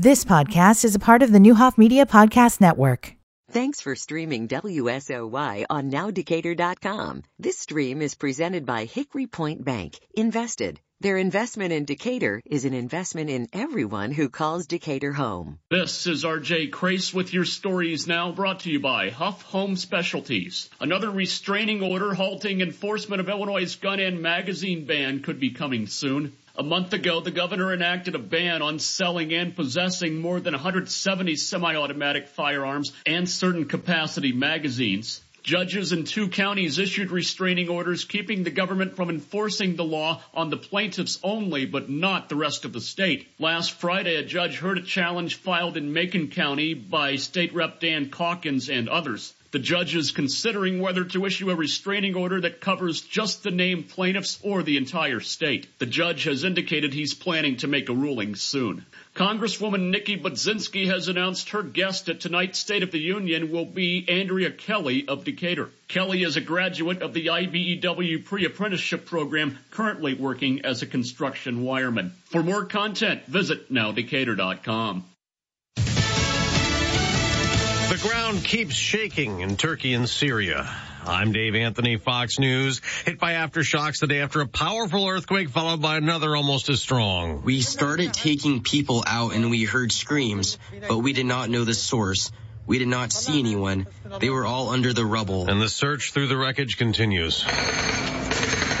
This podcast is a part of the Neuhoff Media Podcast Network. Thanks for streaming WSOY on nowdecatur.com. This stream is presented by Hickory Point Bank. Invested. Their investment in Decatur is an investment in everyone who calls Decatur home. This is RJ Crace with your stories now brought to you by Huff Home Specialties. Another restraining order halting enforcement of Illinois' gun and magazine ban could be coming soon. A month ago, the governor enacted a ban on selling and possessing more than 170 semi-automatic firearms and certain capacity magazines. Judges in two counties issued restraining orders keeping the government from enforcing the law on the plaintiffs only, but not the rest of the state. Last Friday, a judge heard a challenge filed in Macon County by State Rep Dan Caulkins and others. The judge is considering whether to issue a restraining order that covers just the named plaintiffs or the entire state. The judge has indicated he's planning to make a ruling soon. Congresswoman Nikki Budzinski has announced her guest at tonight's State of the Union will be Andrea Kelly of Decatur. Kelly is a graduate of the IBEW pre-apprenticeship program, currently working as a construction wireman. For more content, visit nowdecatur.com. The ground keeps shaking in Turkey and Syria. I'm Dave Anthony, Fox News. Hit by aftershocks the day after a powerful earthquake followed by another almost as strong. We started taking people out and we heard screams, but we did not know the source. We did not see anyone. They were all under the rubble. And the search through the wreckage continues.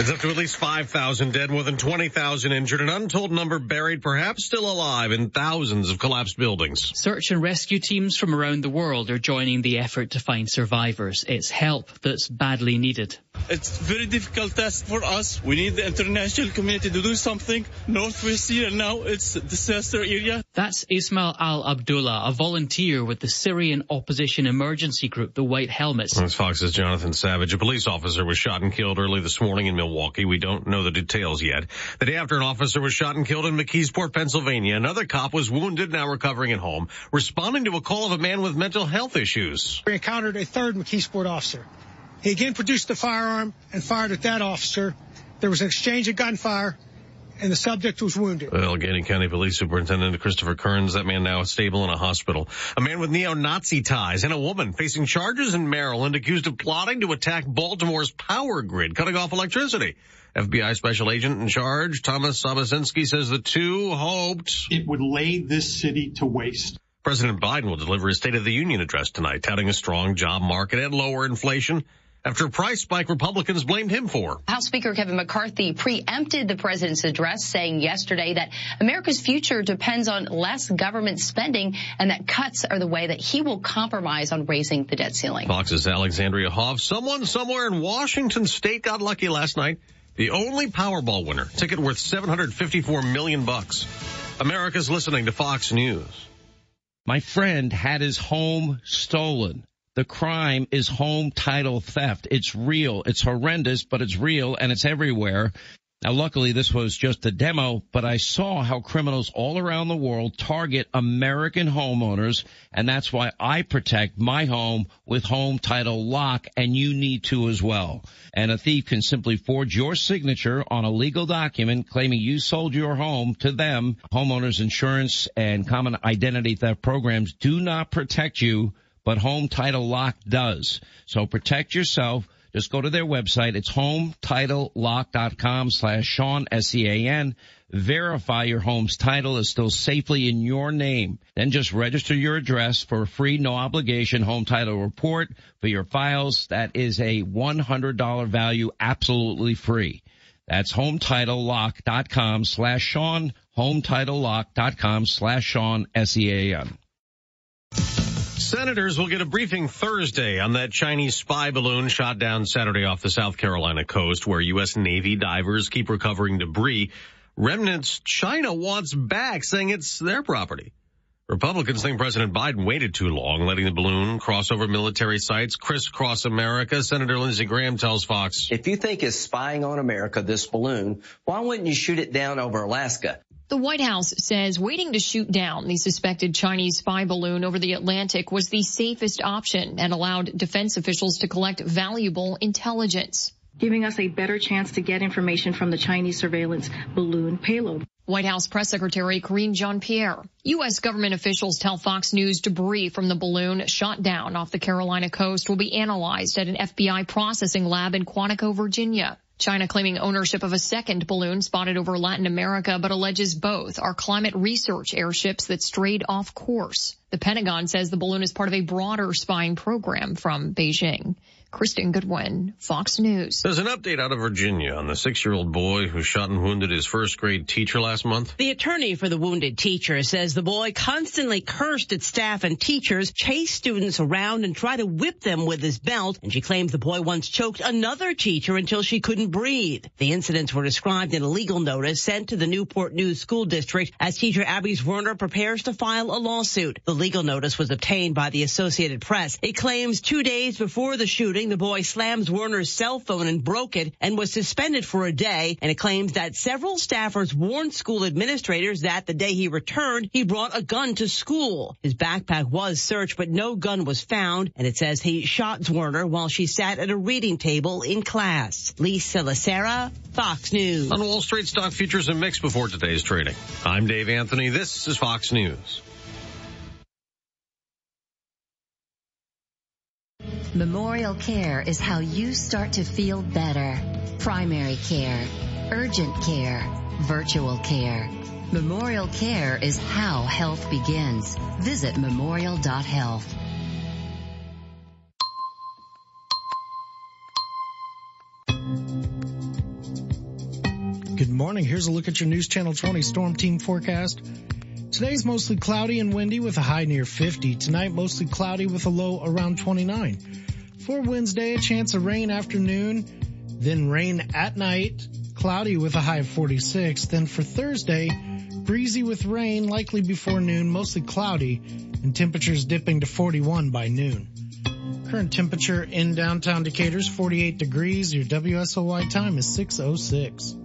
It's up to at least 5,000 dead, more than 20,000 injured, an untold number buried, perhaps still alive in thousands of collapsed buildings. Search and rescue teams from around the world are joining the effort to find survivors. It's help that's badly needed. It's very difficult task for us. We need the international community to do something. Northwest Syria now, it's a disaster area. That's Ismail Al Abdullah, a volunteer with the Syrian opposition emergency group, the White Helmets. That's Fox's Jonathan Savage. A police officer was shot and killed early this morning in Milwaukee. We don't know the details yet. The day after an officer was shot and killed in McKeesport, Pennsylvania, another cop was wounded, now recovering at home, responding to a call of a man with mental health issues. We encountered a third McKeesport officer. He again produced the firearm and fired at that officer. There was an exchange of gunfire and the subject was wounded. Allegheny County Police Superintendent Christopher Kearns, that man now stable in a hospital. A man with neo-Nazi ties and a woman facing charges in Maryland accused of plotting to attack Baltimore's power grid, cutting off electricity. FBI special agent in charge, Thomas Sobocinski, says the two hoped it would lay this city to waste. President Biden will deliver his State of the Union address tonight, touting a strong job market and lower inflation after a price spike Republicans blamed him for. House Speaker Kevin McCarthy preempted the president's address, saying yesterday that America's future depends on less government spending and that cuts are the way that he will compromise on raising the debt ceiling. Fox's Alexandria Hoff. Someone somewhere in Washington state got lucky last night. The only Powerball winner. Ticket worth 754 million bucks. America's listening to Fox News. My friend had his home stolen. The crime is home title theft. It's real. It's horrendous, but it's real and it's everywhere. Now, luckily, this was just a demo, but I saw how criminals all around the world target American homeowners, and that's why I protect my home with Home Title Lock, and you need to as well. And a thief can simply forge your signature on a legal document claiming you sold your home to them. Homeowners insurance and common identity theft programs do not protect you, but Home Title Lock does. So protect yourself. Just go to their website. It's hometitlelock.com slash Sean, S-E-A-N. Verify your home's title is still safely in your name. Then just register your address for a free, no obligation home title report for your files. That is a $100 value, absolutely free. That's hometitlelock.com slash Sean, hometitlelock.com slash Sean, S-E-A-N. Senators will get a briefing Thursday on that Chinese spy balloon shot down Saturday off the South Carolina coast where U.S. Navy divers keep recovering debris. Remnants China wants back, saying it's their property. Republicans think President Biden waited too long, letting the balloon cross over military sites, crisscross America. Senator Lindsey Graham tells Fox. If you think it's spying on America, this balloon, why wouldn't you shoot it down over Alaska? The White House says waiting to shoot down the suspected Chinese spy balloon over the Atlantic was the safest option and allowed defense officials to collect valuable intelligence. giving us a better chance to get information from the Chinese surveillance balloon payload. White House Press Secretary Karine Jean-Pierre. U.S. government officials tell Fox News debris from the balloon shot down off the Carolina coast will be analyzed at an FBI processing lab in Quantico, Virginia. China claiming ownership of a second balloon spotted over Latin America, but alleges both are climate research airships that strayed off course. The Pentagon says the balloon is part of a broader spying program from Beijing. Kristen Goodwin, Fox News. There's an update out of Virginia on the six-year-old boy who shot and wounded his first grade teacher last month. The attorney for the wounded teacher says the boy constantly cursed at staff and teachers, chased students around and tried to whip them with his belt. And she claims the boy once choked another teacher until she couldn't breathe. The incidents were described in a legal notice sent to the Newport News School District as teacher Abby Zwerner prepares to file a lawsuit. The legal notice was obtained by the Associated Press. It claims two days before the shooting, shooting, the boy slams Zwerner's cell phone and broke it and was suspended for a day. And it claims that several staffers warned school administrators that the day he returned, he brought a gun to school. His backpack was searched, but no gun was found. And it says he shot Werner while she sat at a reading table in class. Lisa Lacera, Fox News. On Wall Street, stock futures are mixed before today's trading. I'm Dave Anthony. This is Fox News. Memorial care is how you start to feel better. Primary care, urgent care, virtual care. Memorial Care is how health begins. Visit memorial.health. Good morning. Here's a look at your News Channel 20 Storm Team forecast. Today's mostly cloudy and windy with a high near 50. Tonight, mostly cloudy with a low around 29. For Wednesday, a chance of rain afternoon, then rain at night, cloudy with a high of 46. Then for Thursday, breezy with rain likely before noon, mostly cloudy, and temperatures dipping to 41 by noon. Current temperature in downtown Decatur is 48 degrees. Your WSOY time is 606.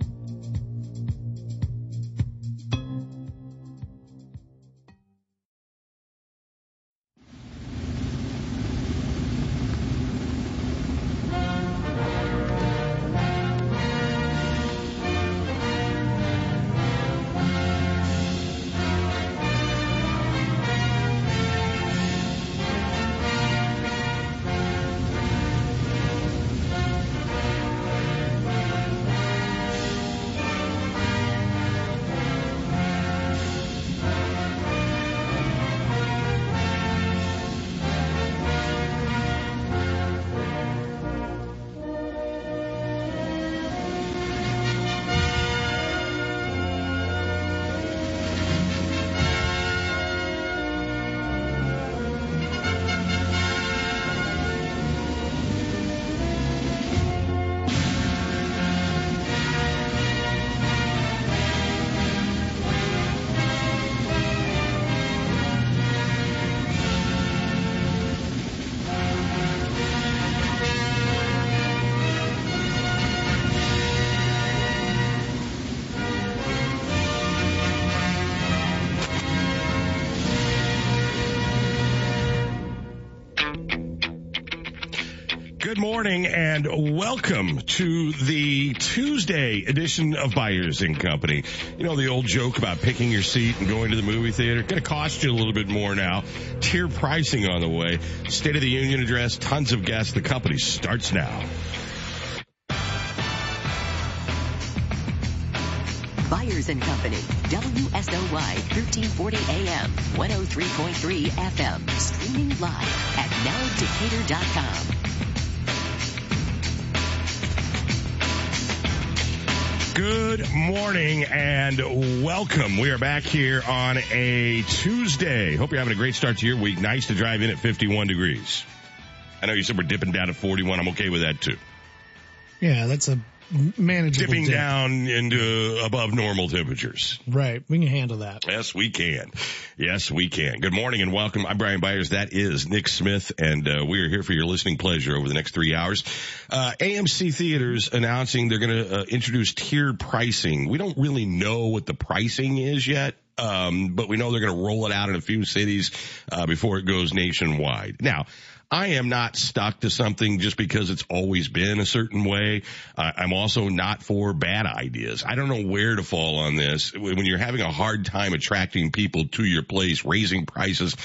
Morning and welcome to the Tuesday edition of Byers and Company. You know the old joke about picking your seat and going to the movie theater? Going to cost you a little bit more now. Tier pricing on the way. State of the Union address, tons of guests. The company starts now. Byers and Company, WSOY 1340 AM, 103.3 FM, streaming live at nowdecatur.com. Good morning and welcome. We are back here on a Tuesday. Hope you're having a great start to your week. Nice to drive in at 51 degrees. I know you said we're dipping down to 41. I'm okay with that too. Yeah, that's a manageable Dipping dip. down into above normal temperatures. Right. We can handle that. Yes, we can. Yes, we can. Good morning and welcome. I'm Brian Byers. That is Nick Smith, and uh, we are here for your listening pleasure over the next three hours. Uh, AMC Theaters announcing they're going to uh, introduce tiered pricing. We don't really know what the pricing is yet. Um, but we know they're going to roll it out in a few cities uh, before it goes nationwide. Now, I am not stuck to something just because it's always been a certain way. Uh, I'm also not for bad ideas. I don't know where to fall on this. When you're having a hard time attracting people to your place, raising prices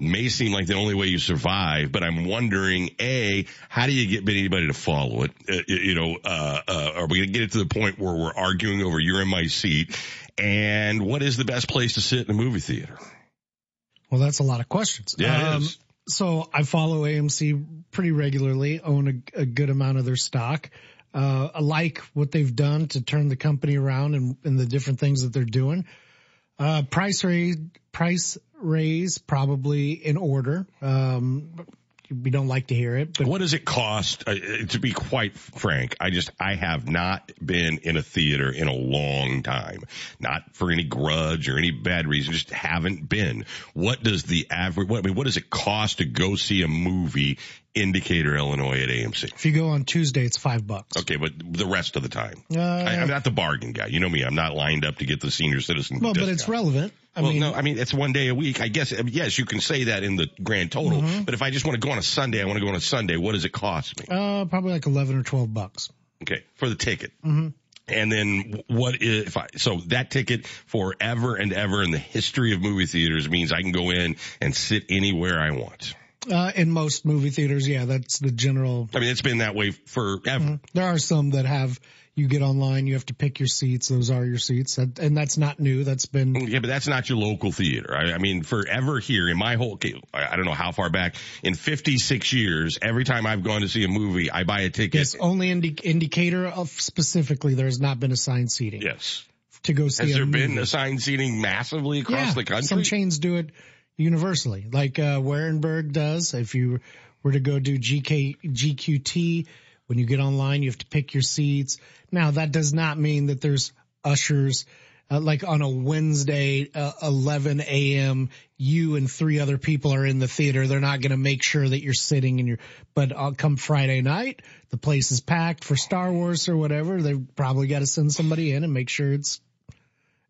may seem like the only way you survive, but I'm wondering, A, how do you get anybody to follow it? Uh, you know, uh, uh, are we going to get it to the point where we're arguing over you're in my seat? And what is the best place to sit in a movie theater? Well, that's a lot of questions. Yeah, um, so I follow AMC pretty regularly, own a, a good amount of their stock. Uh, I like what they've done to turn the company around and, and the different things that they're doing. Uh, price raise, price raise probably in order. Um, we don't like to hear it. But what does it cost? Uh, to be quite frank, I just I have not been in a theater in a long time. Not for any grudge or any bad reason, just haven't been. What does the average? What, I mean, what does it cost to go see a movie in Decatur, Illinois at AMC. If you go on Tuesday, it's five bucks. Okay, but the rest of the time, uh, I, am not the bargain guy. You know me; I'm not lined up to get the senior citizen. Well, discount. but it's relevant. I well, mean, no, I mean it's one day a week. I guess yes, you can say that in the grand total. Mm-hmm. But if I just want to go on a Sunday, I want to go on a Sunday. What does it cost me? Uh, probably like eleven or twelve bucks. Okay, for the ticket. Mm-hmm. And then what if I, so that ticket forever and ever in the history of movie theaters means I can go in and sit anywhere I want. Uh, in most movie theaters, yeah, that's the general. I mean, it's been that way forever. Mm-hmm. There are some that have you get online, you have to pick your seats. Those are your seats, and that's not new. That's been yeah, but that's not your local theater. I, I mean, forever here in my whole, I don't know how far back in 56 years, every time I've gone to see a movie, I buy a ticket. Yes, only indi- indicator of specifically there has not been assigned seating. Yes. To go see. Has there movie. been assigned seating massively across yeah, the country? Some chains do it universally, like uh, Wehrenberg does. If you were to go do GK GQT, when you get online, you have to pick your seats. Now that does not mean that there's ushers. Uh, like on a Wednesday, uh, 11 a.m., you and three other people are in the theater. They're not going to make sure that you're sitting in your, but uh, come Friday night, the place is packed for Star Wars or whatever. They've probably got to send somebody in and make sure it's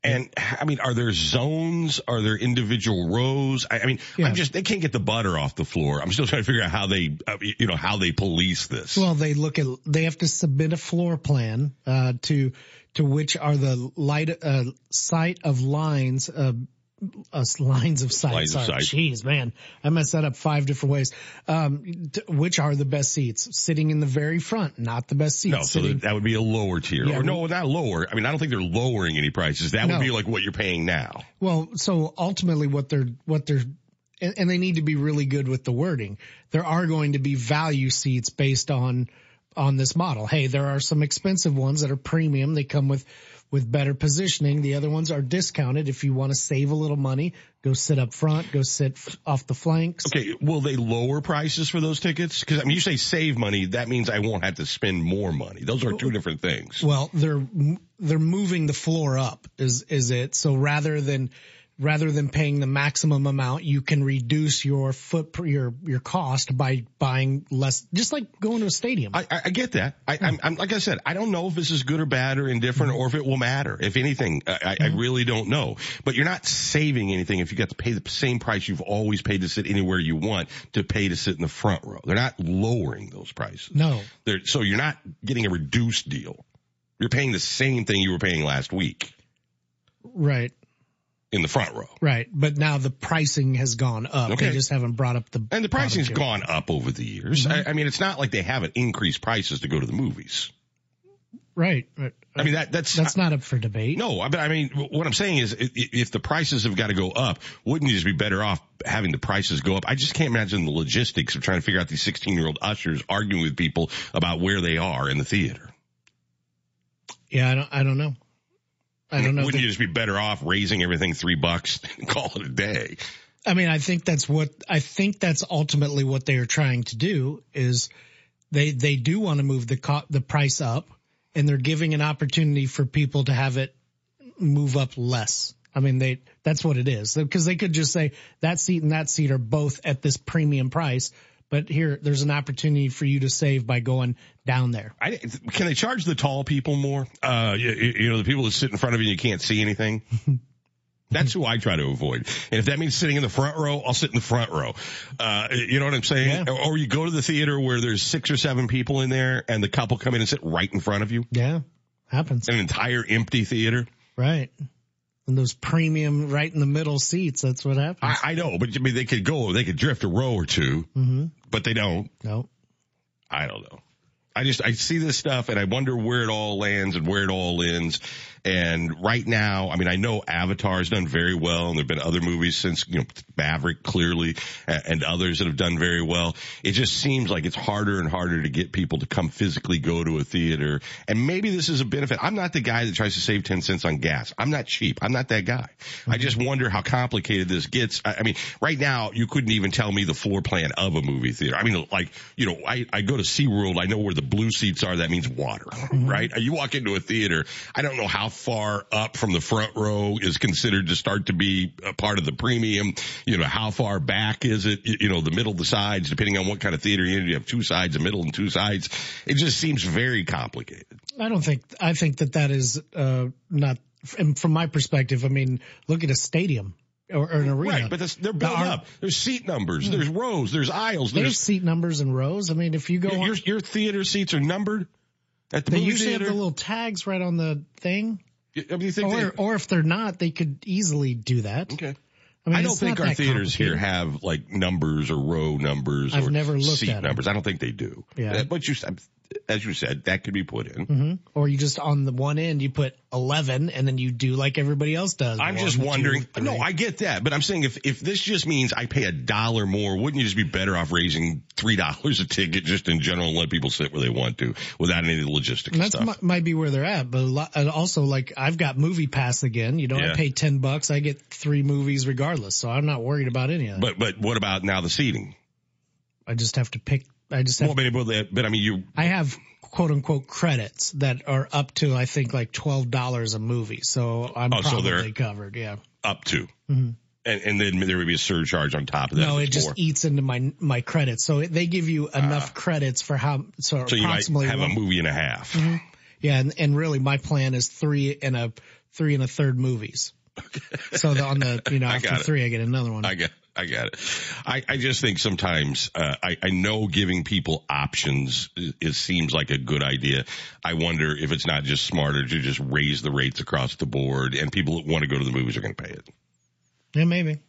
and I mean, are there zones? Are there individual rows? I, I mean, yeah. I'm just, they can't get the butter off the floor. I'm still trying to figure out how they, uh, you know, how they police this. Well, they look at, they have to submit a floor plan, uh, to, to which are the light, uh, site of lines, uh, uh, lines of sight. Lines Sorry. of sight. Jeez, man, I messed that up five different ways. Um, t- which are the best seats? Sitting in the very front, not the best seats. No, so Sitting, that would be a lower tier. Yeah, or no, not lower. I mean, I don't think they're lowering any prices. That No. would be like what you're paying now. Well, so ultimately what they're, what they're, and, and they need to be really good with the wording. There are going to be value seats based on, on this model. Hey, there are some expensive ones that are premium. They come with, with better positioning. The other ones are discounted. If you want to save a little money, go sit up front, go sit f- off the flanks. Okay, will they lower prices for those tickets? Because I mean, you say save money, that means I won't have to spend more money. Those are two different things. Well, they're, they're moving the floor up is, is it? So rather than, rather than paying the maximum amount, you can reduce your foot, your, your cost by buying less, just like going to a stadium. I, I, get that. I, I'm, I'm, like I said, I don't know if this is good or bad or indifferent mm-hmm. or if it will matter. If anything, I, I mm-hmm. really don't know. But you're not saving anything if you got to pay the same price you've always paid to sit anywhere you want to pay to sit in the front row. They're not lowering those prices. No. They're, so you're not getting a reduced deal. You're paying the same thing you were paying last week Right. In the front row. Right. But now the pricing has gone up. Okay. They just haven't brought up the, And the pricing's gone up over the years. Mm-hmm. I, I mean, it's not like they haven't increased prices to go to the movies. Right. right. I mean, that, that's, That's not up for debate. no, but I mean, what I'm saying is if the prices have got to go up, wouldn't you just be better off having the prices go up? I just can't imagine the logistics of trying to figure out these 16 year old ushers arguing with people about where they are in the theater. Yeah. I don't, I don't know. I don't know. Wouldn't that- you just be better off raising everything three bucks and call it a day? I mean, I think that's what, I think that's ultimately what they are trying to do is they, they do want to move the co- the price up and they're giving an opportunity for people to have it move up less. I mean, they, that's what it is because they could just say that seat and that seat are both at this premium price. But here, there's an opportunity for you to save by going down there. I, can they charge the tall people more? Uh, you, you know, the people that sit in front of you and you can't see anything. That's who I try to avoid. And if that means sitting in the front row, I'll sit in the front row. Uh, you know what I'm saying? Yeah. Or you go to the theater where there's six or seven people in there and the couple come in and sit right in front of you. Yeah, happens. An entire empty theater. Right. And those premium right in the middle seats, that's what happens. I, I know, but I mean, they could go, they could drift a row or 2 mm-hmm. but they don't. No. I don't know. I just, I see this stuff and I wonder where it all lands and where it all ends. And right now, I mean, I know Avatar's done very well and there've been other movies since, you know, Maverick clearly and others that have done very well. It just seems like it's harder and harder to get people to come physically go to a theater. And maybe this is a benefit. I'm not the guy that tries to save 10 cents on gas. I'm not cheap. I'm not that guy. I just mm-hmm. wonder how complicated this gets. I, I mean, right now you couldn't even tell me the floor plan of a movie theater. I mean, like, you know, I, I go to SeaWorld. I know where the blue seats are. That means water, mm-hmm. right? You walk into a theater. I don't know how far up from the front row is considered to start to be a part of the premium. You know, how far back is it? You know, the middle, the sides, depending on what kind of theater you're in. You have two sides, a middle and two sides. It just seems very complicated. I don't think, I think that that is, uh, not, from my perspective, I mean, look at a stadium or, an arena. Right, but this, they're built Our- up. There's seat numbers. There's rows. There's aisles. There's There's seat numbers and rows. I mean, if you go your, on, your, your theater seats are numbered at the they usually theater. have the little tags right on the thing. I mean, you think Or, they- or if they're not, they could easily do that. Okay. I mean, I don't think our theaters here have like numbers or row numbers I've or never looked seat at 'em. numbers. I don't think they do. Yeah. But you, as you said, that could be put in. hmm Or you just on the one end you put eleven, and then you do like everybody else does. I'm One, just wondering. three. No, I get that, but I'm saying if if this just means I pay a dollar more, wouldn't you just be better off raising three dollars a ticket just in general and let people sit where they want to without any of the logistics And and that's stuff? mi- might be where they're at, but lot, also like I've got Movie Pass again. You know, Yeah. I pay ten bucks, I get three movies regardless, so I'm not worried about any of that. but but what about now the seating? I just have to pick. I just have. Well, but, but, but I mean, you I have quote unquote credits that are up to I think like twelve dollars a movie, so I'm Oh, so probably they're- covered. Yeah. up to, Mhm. and and then there would be a surcharge on top of that. No, it just more. eats into my my credits, so they give you enough credits for how so, so you might approximately have a movie and a half. Mhm. Yeah, and, and really my plan is three and a three and a third movies. Okay. So the, on the you know after three I get another one. I get, I got it. I, I just think sometimes, uh, I, I know giving people options is, it seems like a good idea. I wonder if it's not just smarter to just raise the rates across the board and people that want to go to the movies are going to pay it. Yeah, maybe.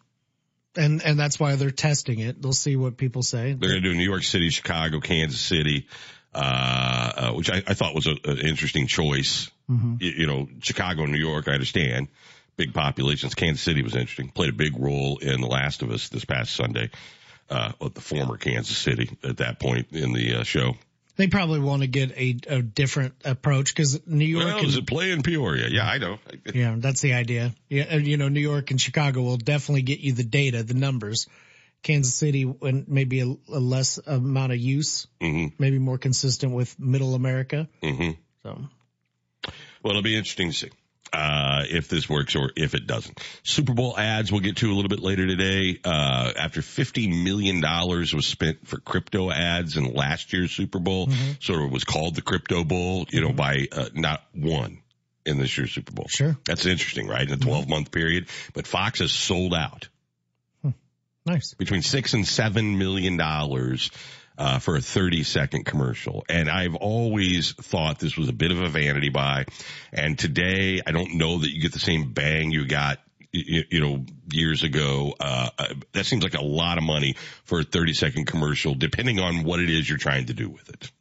And and that's why they're testing it. They'll see what people say. They're going to do New York City, Chicago, Kansas City, uh, uh which I, I thought was a, an interesting choice. Mhm. You, you know, Chicago, New York, I understand. Big populations. Kansas City was interesting. Played a big role in The Last of Us this past Sunday. Uh, the former Kansas City at that point in the uh, show. They probably want to get a, a different approach because New York Well, and does it play in Peoria? Yeah, I know. yeah, that's the idea. Yeah, you know, New York and Chicago will definitely get you the data, the numbers. Kansas City, when maybe a, a less amount of use, hmm maybe more consistent with Middle America. hmm So Well, it'll be interesting to see. Uh, if this works or if it doesn't. Super Bowl ads we'll get to a little bit later today. Uh, after $50 million was spent for crypto ads in last year's Super Bowl, sort of was called the Crypto Bowl, you know, by, uh, not one in this year's Super Bowl. Sure. That's interesting, right? In a 12 month period, but Fox has sold out nice. between six and seven million dollars uh, for a 30 second commercial. And I've always thought this was a bit of a vanity buy. And today I don't know that you get the same bang you got you, you know, years ago, uh, uh, that seems like a lot of money for a 30 second commercial, depending on what it is you're trying to do with it.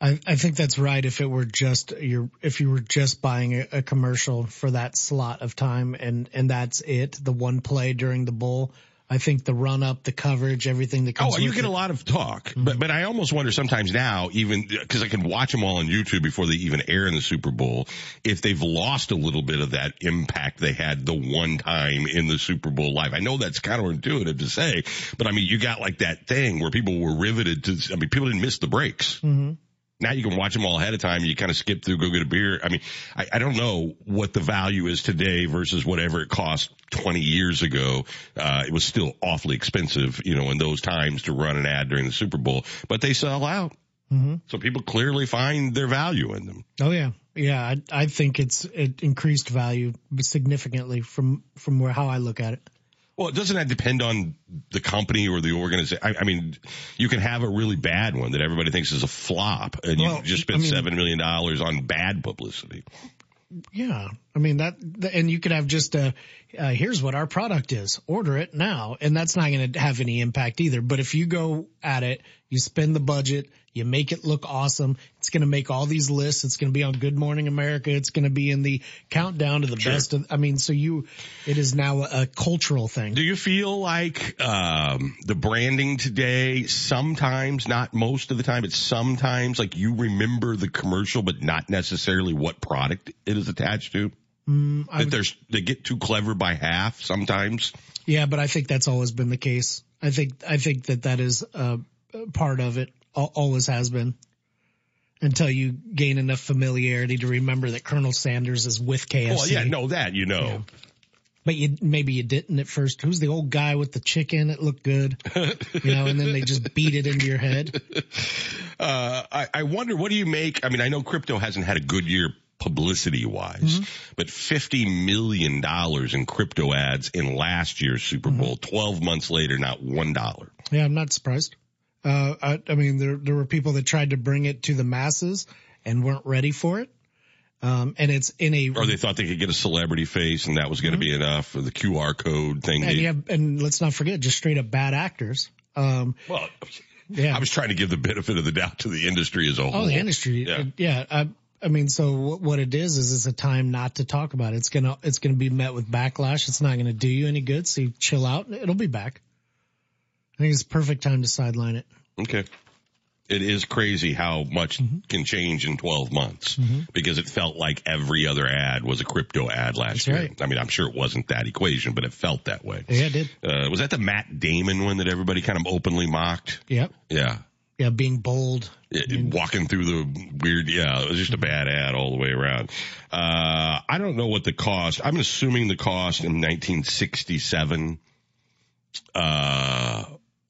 I, I think that's right. If it were just your, if you were just buying a, a commercial for that slot of time and, and that's it, the one play during the bowl, I think the run up, the coverage, everything that comes Oh, you get it- a lot of talk, but but I almost wonder sometimes now, even because I can watch them all on YouTube before they even air in the Super Bowl, if they've lost a little bit of that impact they had the one time in the Super Bowl live. I know that's counterintuitive to say, but I mean, you got like that thing where people were riveted to. I mean, people didn't miss the breaks. Mhm. Now you can watch them all ahead of time. You kind of skip through, go get a beer. I mean, I, I don't know what the value is today versus whatever it cost 20 years ago. Uh, it was still awfully expensive, you know, in those times to run an ad during the Super Bowl, but they sell out. Mhm. So people clearly find their value in them. Oh yeah. Yeah, I, I think it's it increased value significantly from from where how I look at it. Well, doesn't that depend on the company or the organization? I, I, mean, you can have a really bad one that everybody thinks is a flop, and well, you just spent I mean, seven million dollars on bad publicity. Yeah, I mean that, and you could have just a, uh, here's what our product is, order it now, and that's not going to have any impact either. But if you go at it, you spend the budget, you make it look awesome. It's going to make all these lists. It's going to be on Good Morning America. It's going to be in the countdown to the sure. best of, I mean, so you, it is now a, a cultural thing. Do you feel like, um, the branding today sometimes, not most of the time, but sometimes like you remember the commercial, but not necessarily what product it is attached to? Mm, that there's, they get too clever by half sometimes. Yeah, but I think that's always been the case. I think, I think that that is, uh, part of it always has been until you gain enough familiarity to remember that Colonel Sanders is with KFC. Well, yeah, know that, you know. Yeah. But you, maybe you didn't at first. Who's the old guy with the chicken? It looked good, you know, and then they just beat it into your head. Uh, I, I wonder, what do you make? I mean, I know crypto hasn't had a good year publicity wise, mm-hmm. but $50 million in crypto ads in last year's Super Bowl, mm-hmm. 12 months later, not $1. Yeah, I'm not surprised. Uh, I, I, mean, there, there were people that tried to bring it to the masses and weren't ready for it. Um, and it's in a, or they thought they could get a celebrity face and that was going to mm-hmm. be enough for the QR code thing. And, yeah, and let's not forget just straight up bad actors. Um, well, yeah, I was trying to give the benefit of the doubt to the industry as a whole. Oh, the industry. Yeah. yeah I, I mean, so what it is is it's a time not to talk about it. It's gonna it's gonna be met with backlash. It's not gonna do you any good. So you chill out. It'll be back. I think it's perfect time to sideline it. Okay. It is crazy how much mm-hmm. can change in 12 months mm-hmm. because it felt like every other ad was a crypto ad last That's year. Right. I mean, I'm sure it wasn't that equation, but it felt that way. Yeah, it did. Uh, was that the Matt Damon one that everybody kind of openly mocked? Yep. Yeah. Yeah, being bold. It, walking through the weird, yeah, it was just a bad ad all the way around. Uh, I don't know what the cost, I'm assuming the cost in 1967, uh,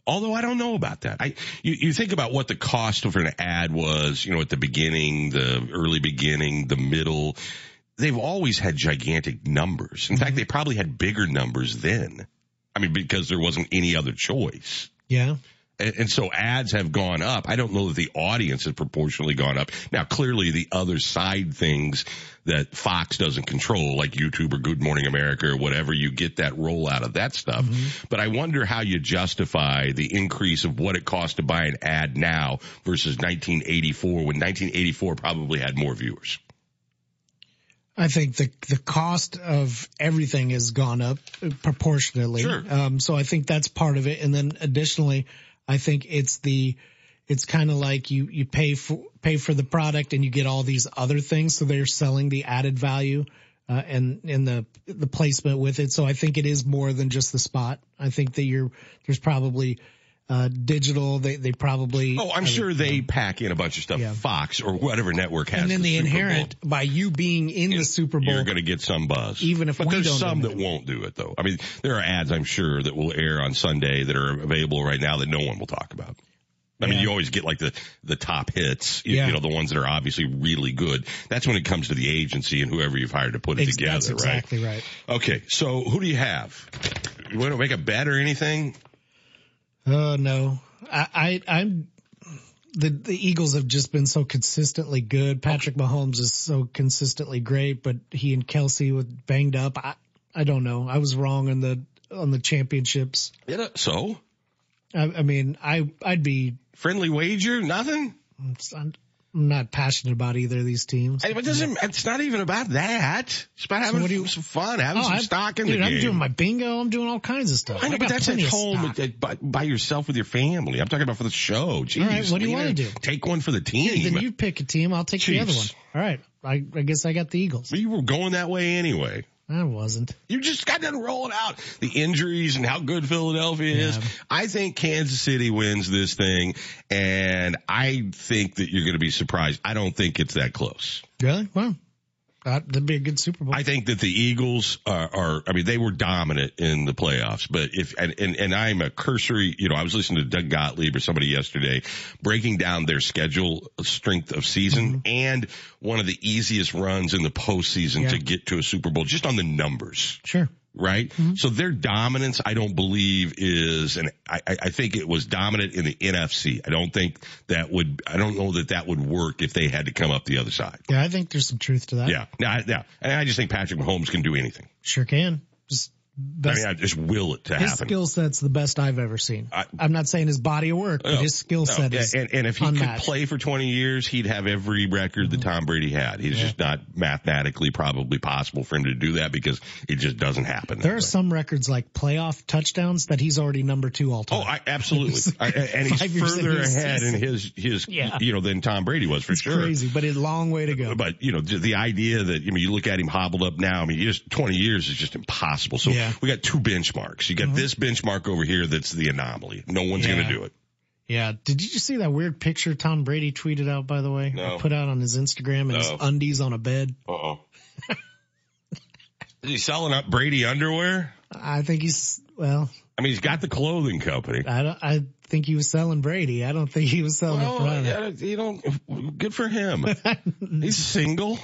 Although I don't know about that. I, you, you think about what the cost of an ad was, you know, at the beginning, the early beginning, the middle. They've always had gigantic numbers. In fact, mm-hmm. they probably had bigger numbers then. I mean, because there wasn't any other choice. Yeah. And, and, so ads have gone up. I don't know that the audience has proportionally gone up. Now, clearly the other side things that Fox doesn't control, like YouTube or Good Morning America or whatever, you get that rollout of that stuff. Mm-hmm. But I wonder how you justify the increase of what it costs to buy an ad now versus 1984 when 1984 probably had more viewers. I think the the cost of everything has gone up proportionately. Sure. Um, so I think that's part of it. And then additionally, I think it's the, it's kind of like you, you pay for, pay for the product and you get all these other things. So they're selling the added value, uh, and, and the, the placement with it. So I think it is more than just the spot. I think that you're, there's probably, uh, digital. They they probably. Oh, I'm sure they pack in a bunch of stuff. Yeah. Fox or whatever network has. And then the, the inherent by you being in the Super Bowl, you're going to get some buzz. Even if but there's some that won't do it though. I mean, there are ads I'm sure that will air on Sunday that are available right now that no one will talk about. I yeah. mean, you always get like the, the top hits, you, yeah. you, know, the ones that are obviously really good. That's when it comes to the agency and whoever you've hired to put it Ex- together, that's exactly right? right? Okay. So who do you have? You want to make a bet or anything? Oh, no. I, I am the the Eagles have just been so consistently good. Patrick Mahomes is so consistently great, but he and Kelce with banged up. I I don't know. I was wrong on the on the championships. Yeah, so I, I mean, I I'd be friendly wager, nothing. I'm not passionate about either of these teams. It doesn't. It's not even about that. It's about having so you, some fun, having oh, some I, stock in dude, the I'm game. I'm doing my bingo. I'm doing all kinds of stuff. I know, I but that's at home by, by, yourself with your family. I'm talking about for the show. Jeez, all right, what do you want to do? Take one for the team. Yeah, then you pick a team. I'll take Chiefs. the other one. All right. I, I guess I got the Eagles. But you were going that way anyway. I wasn't. You just got to roll it out. The injuries and how good Philadelphia yeah. is. I think Kansas City wins this thing, and I think that you're going to be surprised. I don't think it's that close. Really? Well, That'd be a good Super Bowl. I think that the Eagles are, are, I mean, they were dominant in the playoffs, but if, and, and, and I'm a cursory, you know, I was listening to Doug Gottlieb or somebody yesterday breaking down their schedule strength of season mm-hmm. and one of the easiest runs in the postseason yeah. to get to a Super Bowl just on the numbers. Sure right? Mm-hmm. So their dominance, I don't believe is, and I, I think it was dominant in the NFC. I don't think that would, I don't know that that would work if they had to come up the other side. Yeah, I think there's some truth to that. Yeah, yeah, yeah. And I just think Patrick Mahomes can do anything. Sure can. Just Best, I mean, I just will it to his happen. His skill set's the best I've ever seen. I, am not saying his body of work, but no, his skill set no, is and, and, if he unmatched. could play for 20 years, he'd have every record that mm-hmm. Tom Brady had. He's yeah. just not mathematically probably possible for him to do that because it just doesn't happen. There are way. some records like playoff touchdowns that he's already number two all time. Oh, I, absolutely. I, and he's further ahead in his, his, yeah. you know, than Tom Brady was for it's sure. crazy, but it's a long way to go. But, you know, the idea that, you know, you look at him hobbled up now, I mean, just 20 years is just impossible. So yeah. We got two benchmarks. You got mm-hmm. this benchmark over here that's the anomaly. No one's yeah. going to do it. Yeah. Did you see that weird picture Tom Brady tweeted out, by the way? No. Put out on his Instagram and no. his undies on a bed. Uh oh. Is he selling up Brady underwear? I think he's, well. I mean, he's got the clothing company. I don't, I think he was selling Brady. I don't think he was selling well, it for yeah, You know, good for him. he's single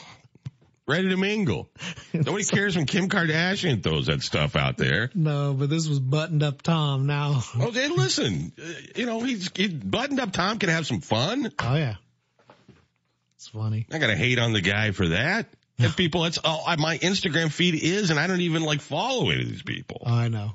ready to mingle. Nobody cares when Kim Kardashian throws that stuff out there. No, but this was buttoned up Tom now. Oh, hey, listen, uh, you know, he's he, buttoned up Tom can have some fun. Oh yeah. It's funny. I gotta hate on the guy for that. And people, that's all my Instagram feed is, and I don't even like follow any of these people. Oh, I know.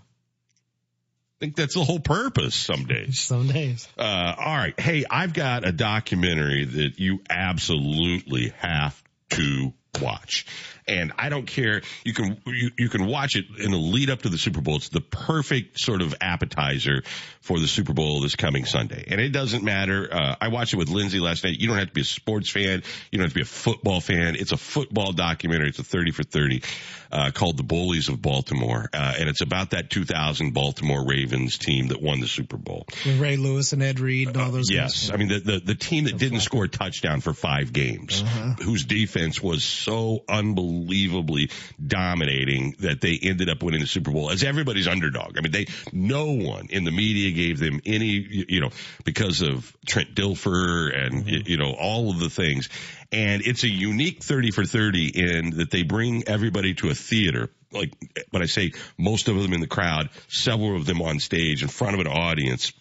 I think that's the whole purpose some days. some days. Uh, all right. Hey, I've got a documentary that you absolutely have to watch. And I don't care. You can, you, you can watch it in the lead up to the Super Bowl. It's the perfect sort of appetizer for the Super Bowl this coming Sunday. And it doesn't matter. Uh, I watched it with Lindsay last night. You don't have to be a sports fan. You don't have to be a football fan. It's a football documentary. It's a 30 for 30 uh, called The Bullies of Baltimore. Uh, and it's about that 2000 Baltimore Ravens team that won the Super Bowl. With Ray Lewis and Ed Reed and all those uh, Yes. I mean, the, the, the team that didn't score a touchdown for five games, uh-huh. whose defense was so unbelievably dominating that they ended up winning the Super Bowl as everybody's underdog. I mean, they, no one in the media gave them any, you know, because of Trent Dilfer and, mm-hmm. you know, all of the things. And it's a unique 30 for 30 in that they bring everybody to a theater. Like, when I say most of them in the crowd, several of them on stage in front of an audience.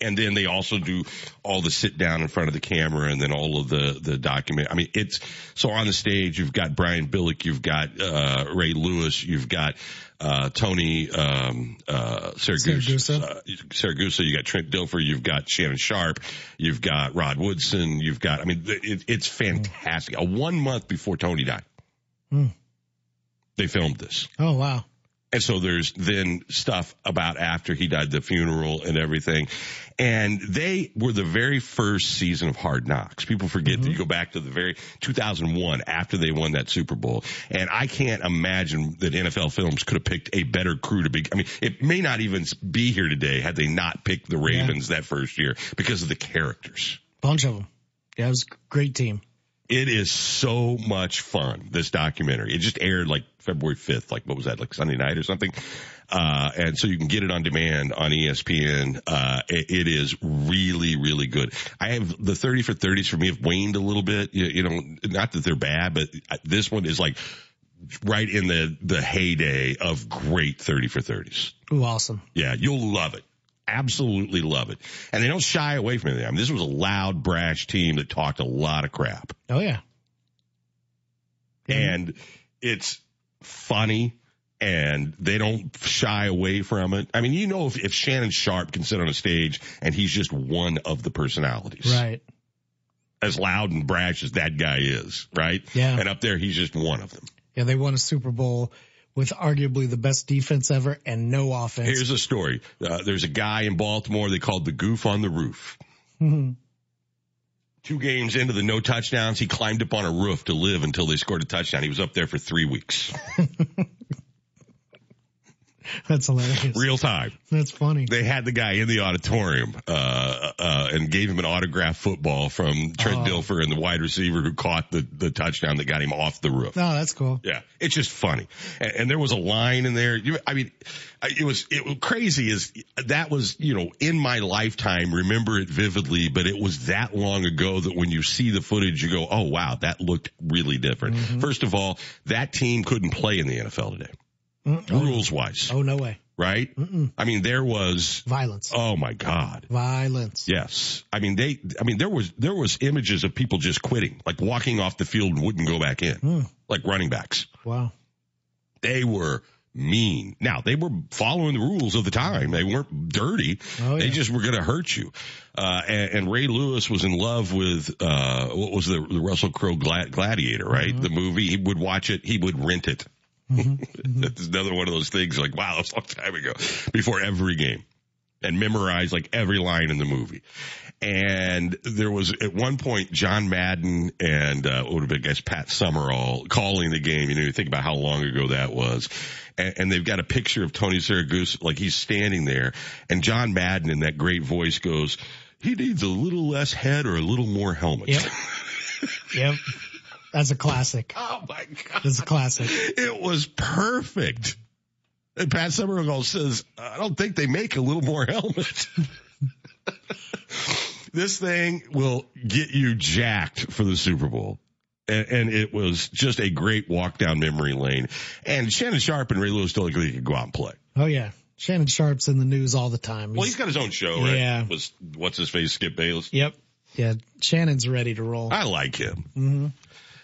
And then they also do all the sit down in front of the camera and then all of the, the document. I mean, it's, so on the stage, you've got Brian Billick, you've got, uh, Ray Lewis, you've got, uh, Tony, um, uh, Siragusa. Uh, Siragusa, you got Trent Dilfer, you've got Shannon Sharpe. you've got Rod Woodson, you've got, I mean, it, it's fantastic. A one month before Tony died. Mm. They filmed this. Oh, wow. And so there's then stuff about after he died, the funeral and everything. And they were the very first season of Hard Knocks. People forget mm-hmm. that you go back to the very 2001 after they won that Super Bowl. And I can't imagine that NFL Films could have picked a better crew to be. I mean, it may not even be here today had they not picked the Ravens yeah. that first year because of the characters. Bunch of them. Yeah, it was a great team. It is so much fun, this documentary. It just aired like February 5th, like what was that, like Sunday night or something? Uh, and so you can get it on demand on ESPN. Uh, it, it is really, really good. I have the 30 for 30s for me have waned a little bit. You, you know, not that they're bad, but this one is like right in the, the heyday of great 30 for 30s. Ooh, awesome. Yeah, you'll love it absolutely love it. And they don't shy away from anything. I mean, this was a loud, brash team that talked a lot of crap. Oh yeah. And it's funny and they don't shy away from it. I mean, you know, if, if Shannon Sharpe can sit on a stage and he's just one of the personalities. Right. As loud and brash as that guy is, right? Yeah. And up there, he's just one of them. Yeah, they won a Super Bowl with arguably the best defense ever and no offense. Here's a story. Uh, there's a guy in Baltimore they called the goof on the roof. Mm-hmm. Two games into the no touchdowns, he climbed up on a roof to live until they scored a touchdown. He was up there for three weeks. That's hilarious. Real time. That's funny. They had the guy in the auditorium, uh, uh, and gave him an autographed football from Trent Oh. Dilfer and the wide receiver who caught the, the touchdown that got him off the roof. Oh, that's cool. Yeah, it's just funny, and, and there was a line in there. You, I mean, it was it was crazy. Is that was you know in my lifetime, remember it vividly, but it was that long ago that when you see the footage, you go, oh wow, that looked really different. First of all, that team couldn't play in the NFL today, rules wise, Oh, no way. right? I mean, there was Violence. oh my god. Violence. Yes. I mean, they, I mean, there was, there was images of people just quitting, like walking off the field and wouldn't go back in, Hmm. like running backs. Wow. They were mean. Now they were following the rules of the time. They weren't dirty. Oh, yeah. They just were going to hurt you. Uh, and, and Ray Lewis was in love with, uh, what was the, the Russell Crowe Gla- Gladiator, right? Mm-hmm. The movie. He would watch it. He would rent it. That's another one of those things like, wow, that's a long time ago before every game and memorize like every line in the movie. And there was at one point John Madden and uh, what would have been I guess Pat Summerall calling the game. You know, you think about how long ago that was, and, and they've got a picture of Tony Siragusa like he's standing there, and John Madden in that great voice goes, "He needs a little less head or a little more helmet." Yep. Yep. That's a classic. oh my god, That's a classic. it was perfect. And Pat Summerall says, I don't think they make a little more helmet. this thing will get you jacked for the Super Bowl. And, and it was just a great walk down memory lane. And Shannon Sharpe and Ray Lewis still they could go out and play. Oh yeah. Shannon Sharpe's in the news all the time. Well, he's got his own show, right? Yeah. Was what's his face, Skip Bayless? Yep. Yeah. Shannon's ready to roll. I like him. hmm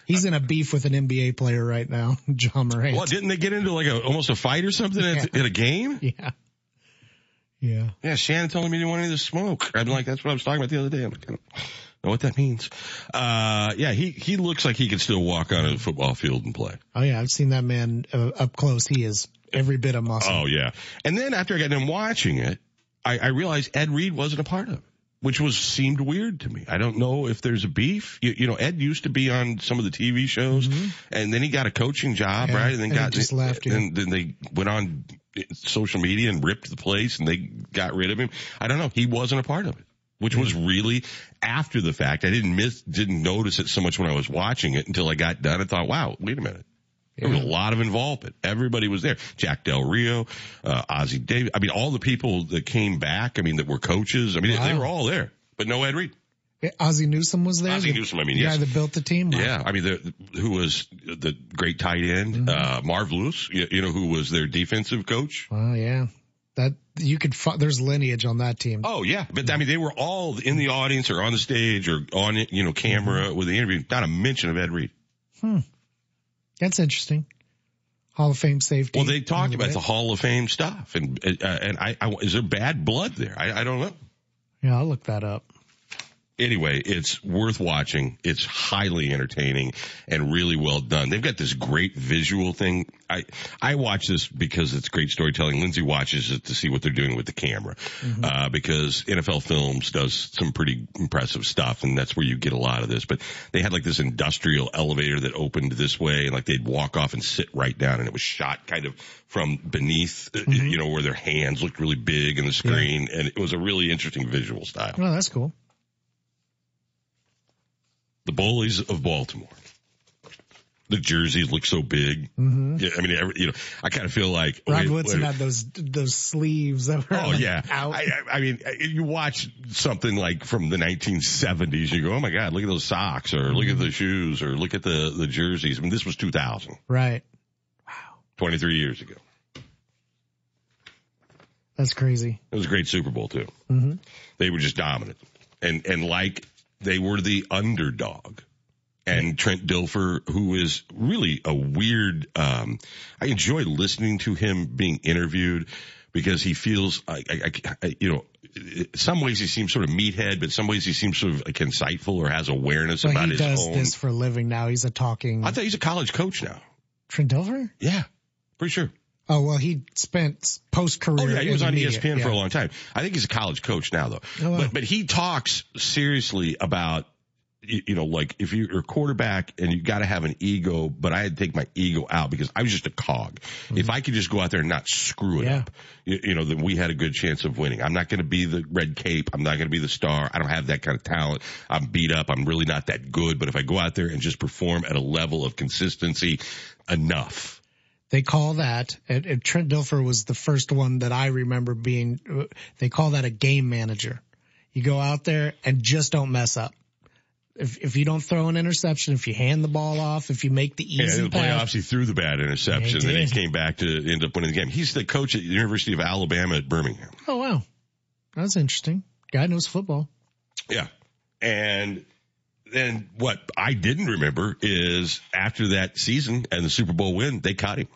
He's in a beef with an NBA player right now, Ja Morant. Well, didn't they get into like a almost a fight or something at, at a game? Yeah. Yeah. Yeah, Shannon told me he didn't want any of the smoke. I'm like, that's what I was talking about the other day. I'm like, I don't know what that means. Uh, yeah, he, he looks like he could still walk on a football field and play. Oh yeah. I've seen that man uh, up close. He is every bit of muscle. Oh yeah. And then after I got done watching it, I, I realized Ed Reed wasn't a part of it. Which was seemed weird to me. I don't know if there's a beef. You, you know, Ed used to be on some of the TV shows, and then he got a coaching job, Mm-hmm. Yeah, right? And then and got just left, yeah. And then they went on social media and ripped the place, and they got rid of him. I don't know. He wasn't a part of it, which was really after the fact. I didn't miss, didn't notice it so much when I was watching it until I got done and thought, wow, wait a minute. There was a lot of involvement. Everybody was there. Jack Del Rio, uh, Ozzie Davis. I mean, all the people that came back. I mean, that were coaches. I mean, they Wow. were all there, but no Ed Reed. Yeah, Ozzie Newsome was there. Ozzie the- Newsome, I mean, the yes. guy that built the team. Wow. Yeah, I mean, the, who was the great tight end, uh, Marv Lewis, you, you know, who was their defensive coach. Oh yeah. That you could. There's lineage on that team. Oh yeah, but I mean, they were all in the audience or on the stage or on, you know, camera with the interview. Not a mention of Ed Reed. Hmm. That's interesting. Hall of Fame safety. Well, they talked about the. Hall of Fame stuff, and uh, and I, I is there bad blood there? I, I don't know. Yeah, I'll look that up. Anyway, it's worth watching. It's highly entertaining and really well done. They've got this great visual thing. I, I watch this because it's great storytelling. Lindsay watches it to see what they're doing with the camera, uh, because NFL Films does some pretty impressive stuff and that's where you get a lot of this. But they had like this industrial elevator that opened this way and like they'd walk off and sit right down and it was shot kind of from beneath, uh, you know, where their hands looked really big in the screen and it was a really interesting visual style. Oh, that's cool. The bullies of Baltimore. The jerseys look so big. Mhm. Yeah, I mean, every, you know, I kind of feel like Rod wait- Woodson wait- had those those sleeves that were Oh like, yeah, out. I, I mean, you watch something like from the 1970s, you go, oh my god, look at those socks, or look at the shoes, or look at the the jerseys. I mean, this was 2000, right. Wow, 23 years ago. That's crazy. It was a great Super Bowl too. hmm They were just dominant, and and like they were the underdog. And Trent Dilfer, who is really a weird, um, I enjoy listening to him being interviewed because he feels, I, I, I, you know, some ways he seems sort of meathead, but some ways he seems sort of like insightful or has awareness But about he his does this for a living now. He's a talking. I thought he's a college coach now. Trent Dilfer? Yeah, pretty sure. Oh well, he spent post career. Oh yeah, he was on ESPN for a long time. I think he's a college coach now though. Oh, wow. But but he talks seriously about you, you know, like if you're a quarterback and you got to have an ego, but I had to take my ego out because I was just a cog. Mm-hmm. If I could just go out there and not screw it yeah. up, you, you, know, then we had a good chance of winning. I'm not going to be the red cape. I'm not going to be the star. I don't have that kind of talent. I'm beat up. I'm really not that good. But if I go out there and just perform at a level of consistency enough, they call that, and, and Trent Dilfer was the first one that I remember being, uh, they call that a game manager. You go out there and just don't mess up. If, if you don't throw an interception, if you hand the ball off, if you make the easy yeah, in the pass, playoffs he threw the bad interception, yeah, and then he came back to end up winning the game. He's the coach at the University of Alabama at Birmingham. Oh wow, that's interesting. Guy knows football. Yeah, and then what I didn't remember is after that season and the Super Bowl win, they caught him.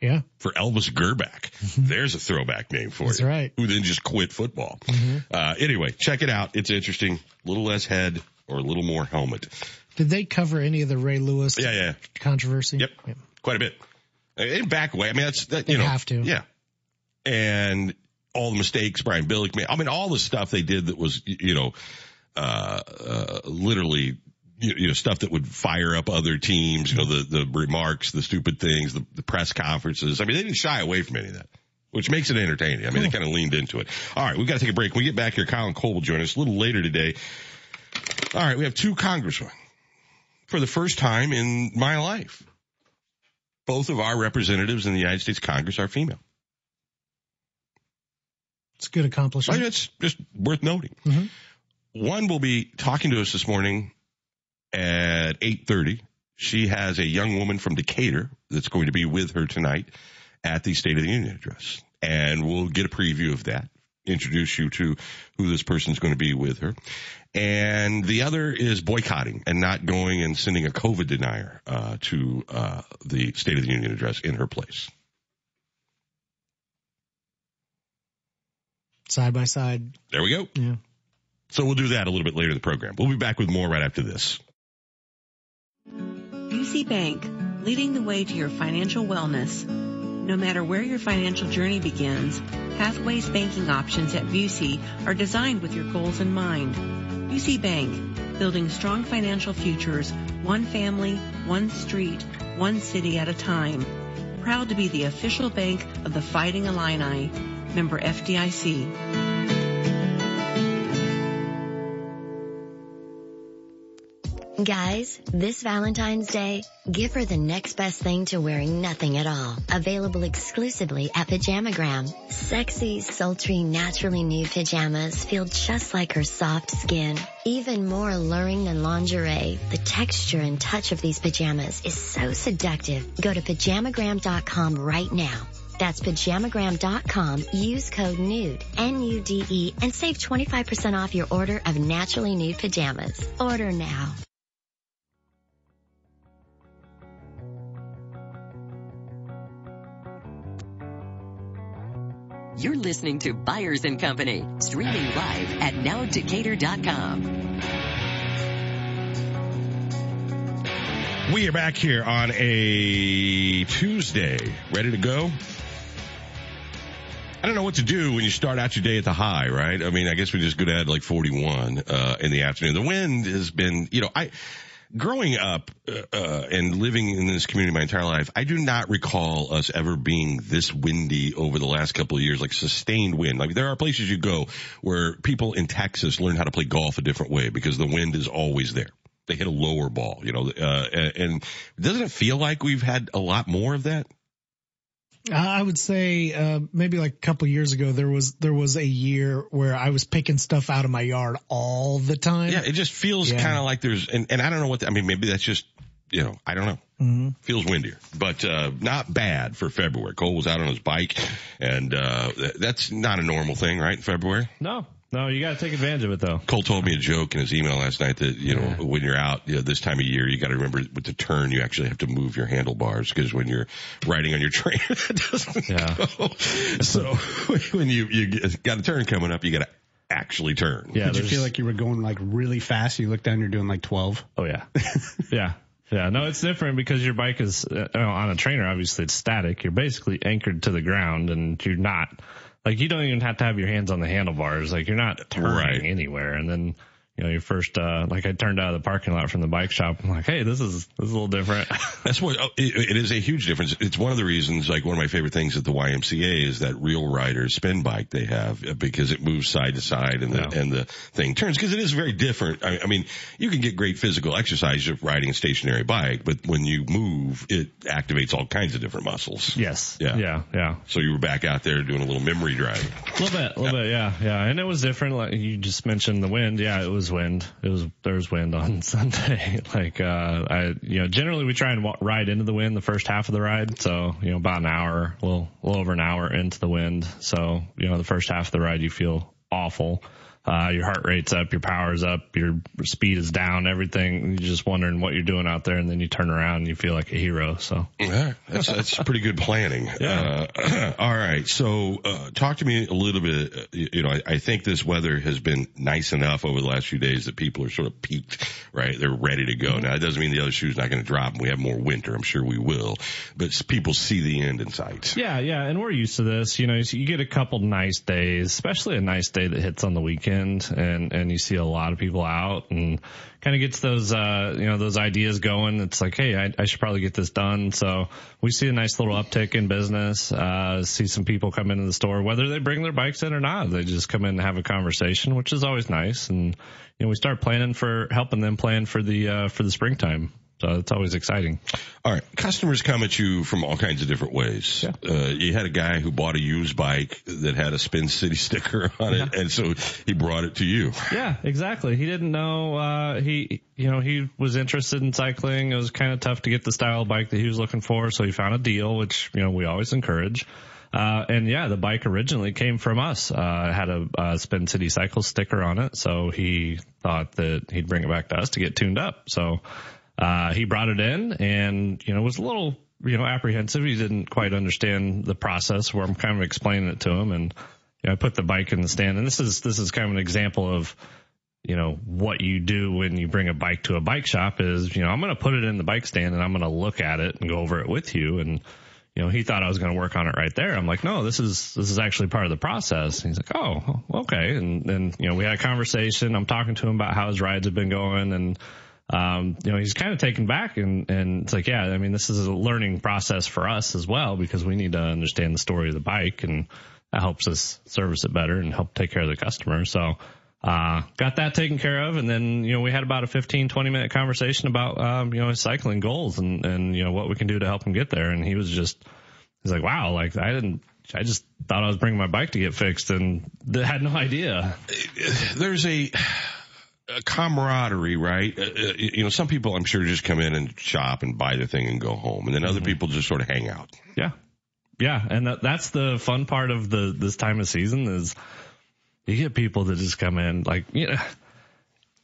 Yeah. For Elvis Grbac. Mm-hmm. There's a throwback name for That's you. right. Who then just quit football. Mm-hmm. Uh, anyway, check it out. It's interesting. A little less head or a little more helmet. Did they cover any of the Ray Lewis yeah, yeah. controversy? Yep. yep. Quite a bit. In back way. I mean, that's, that, you they know. have to. Yeah. And all the mistakes Brian Billick made. I mean, all the stuff they did that was, you know, uh, uh, literally you know, stuff that would fire up other teams, you know, the, the remarks, the stupid things, the, the press conferences. I mean, they didn't shy away from any of that, which makes it entertaining. I mean, cool. they kind of leaned into it. All right. We've got to take a break. When we get back here, Colin Cole will join us a little later today. All right. We have two congressmen for the first time in my life. Both of our representatives in the United States Congress are female. It's a good accomplishment. I mean, It's just worth noting. Mm-hmm. One will be talking to us this morning at 8.30. She has a young woman from Decatur that's going to be with her tonight at the State of the Union address. And we'll get a preview of that, introduce you to who this person's going to be with her. And the other is boycotting and not going and sending a COVID denier uh, to uh, the State of the Union address in her place. Side by side. There we go. Yeah. So we'll do that a little bit later in the program. We'll be back with more right after this. Bank, leading the way to your financial wellness. No matter where your financial journey begins, Pathways banking options at Busey are designed with your goals in mind. Busey Bank, building strong financial futures, one family, one street, one city at a time. Proud to be the official bank of the Fighting Illini. Member FDIC. Guys, this Valentine's Day, give her the next best thing to wearing nothing at all. Available exclusively at Pajamagram. Sexy, sultry, naturally nude pajamas feel just like her soft skin. Even more alluring than lingerie, the texture and touch of these pajamas is so seductive. Go to pajamagram.com right now. That's pajamagram.com. Use code NUDE, N-U-D-E, and save 25% off your order of naturally nude pajamas. Order now. You're listening to Byers and Company, streaming live at nowdecatur.com. We are back here on a Tuesday. Ready to go? I don't know what to do when you start out your day at the high, right? I mean, I guess we just go to like 41, uh, in the afternoon. The wind has been, you know, I, growing up uh, uh, and living in this community my entire life, I do not recall us ever being this windy over the last couple of years, like sustained wind. Like there are places you go where people in Texas learn how to play golf a different way because the wind is always there. They hit a lower ball, you know, uh, and doesn't it feel like we've had a lot more of that? I would say uh, maybe like a couple years ago there was there was a year where I was picking stuff out of my yard all the time. Yeah, it just feels yeah. kind of like there's and, and I don't know what the, I mean. Maybe that's just you know I don't know. Mm-hmm. Feels windier, but uh, not bad for February. Cole was out on his bike, and uh, that's not a normal thing, right? In February. No, no, you got to take advantage of it though. Cole told me a joke in his email last night that, you know, yeah. when you're out you know, this time of year, you got to remember with the turn, you actually have to move your handlebars because when you're riding on your train, it doesn't yeah. go. So when you, you got a turn coming up, you got to actually turn. Yeah. Did you feel like you were going like really fast? You look down, you're doing like 12. Oh yeah. yeah. Yeah, no, it's different because your bike is uh, on a trainer. Obviously, it's static. You're basically anchored to the ground, and you're not like you don't even have to have your hands on the handlebars. Like you're not turning right. anywhere. And then you know, your first, uh, like I turned out of the parking lot from the bike shop. I'm like, Hey, this is, this is a little different. That's what, oh, it, it is a huge difference. It's one of the reasons, like one of my favorite things at the YMCA is that real riders spin bike they have uh, because it moves side to side and the, yeah. and the thing turns because it is very different. I, I, mean, you can get great physical exercise of riding a stationary bike, but when you move, it activates all kinds of different muscles. Yes. Yeah. Yeah. Yeah. So you were back out there doing a little memory drive. A little bit, a little yeah. bit. Yeah. Yeah. And it was different. Like you just mentioned the wind. Yeah. It was wind. It was there was wind on Sunday. like uh, I, you know, generally we try and ride into the wind the first half of the ride. So you know, about an hour, a little, a little over an hour into the wind. So you know, the first half of the ride you feel awful uh, your heart rate's up, your power's up, your speed is down, everything. You're just wondering what you're doing out there, and then you turn around and you feel like a hero. So yeah, that's that's pretty good planning. Yeah. Uh, all right. So uh, talk to me a little bit. Uh, you know, I, I, think this weather has been nice enough over the last few days that people are sort of peaked, right? They're ready to go. Now, it doesn't mean the other shoe's not going to drop, and we have more winter. I'm sure we will, but people see the end in sight. Yeah, yeah, and we're used to this. You know, you get a couple nice days, especially a nice day that hits on the weekend and, and you see a lot of people out and kind of gets those, uh, you know, those ideas going. It's like, Hey, I, I, should probably get this done. So we see a nice little uptick in business, uh, see some people come into the store, whether they bring their bikes in or not. They just come in and have a conversation, which is always nice. And, you know, we start planning for helping them plan for the, uh, for the springtime. So it's always exciting. All right. Customers come at you from all kinds of different ways. Yeah. Uh, you had a guy who bought a used bike that had a Spin City sticker on it. Yeah. And so he brought it to you. Yeah, exactly. He didn't know, uh, he, you know, he was interested in cycling. It was kind of tough to get the style bike that he was looking for. So he found a deal, which, you know, we always encourage. Uh, and yeah, the bike originally came from us. Uh, had a, a Spin City Cycle sticker on it. So he thought that he'd bring it back to us to get tuned up. So, uh, he brought it in and, you know, was a little, you know, apprehensive. He didn't quite understand the process where I'm kind of explaining it to him. And, you know, I put the bike in the stand and this is, this is kind of an example of, you know, what you do when you bring a bike to a bike shop is, you know, I'm going to put it in the bike stand and I'm going to look at it and go over it with you. And, you know, he thought I was going to work on it right there. I'm like, no, this is, this is actually part of the process. And he's like, oh, okay. And then, you know, we had a conversation. I'm talking to him about how his rides have been going and, um, you know, he's kind of taken back and, and it's like, yeah, I mean, this is a learning process for us as well because we need to understand the story of the bike and that helps us service it better and help take care of the customer. So, uh, got that taken care of. And then, you know, we had about a 15, 20 minute conversation about, um, you know, his cycling goals and, and, you know, what we can do to help him get there. And he was just, he's like, wow, like I didn't, I just thought I was bringing my bike to get fixed and had no idea. There's a, a camaraderie, right? Uh, uh, you know, some people I'm sure just come in and shop and buy the thing and go home, and then other mm-hmm. people just sort of hang out. Yeah, yeah, and that, that's the fun part of the this time of season is you get people that just come in like you know.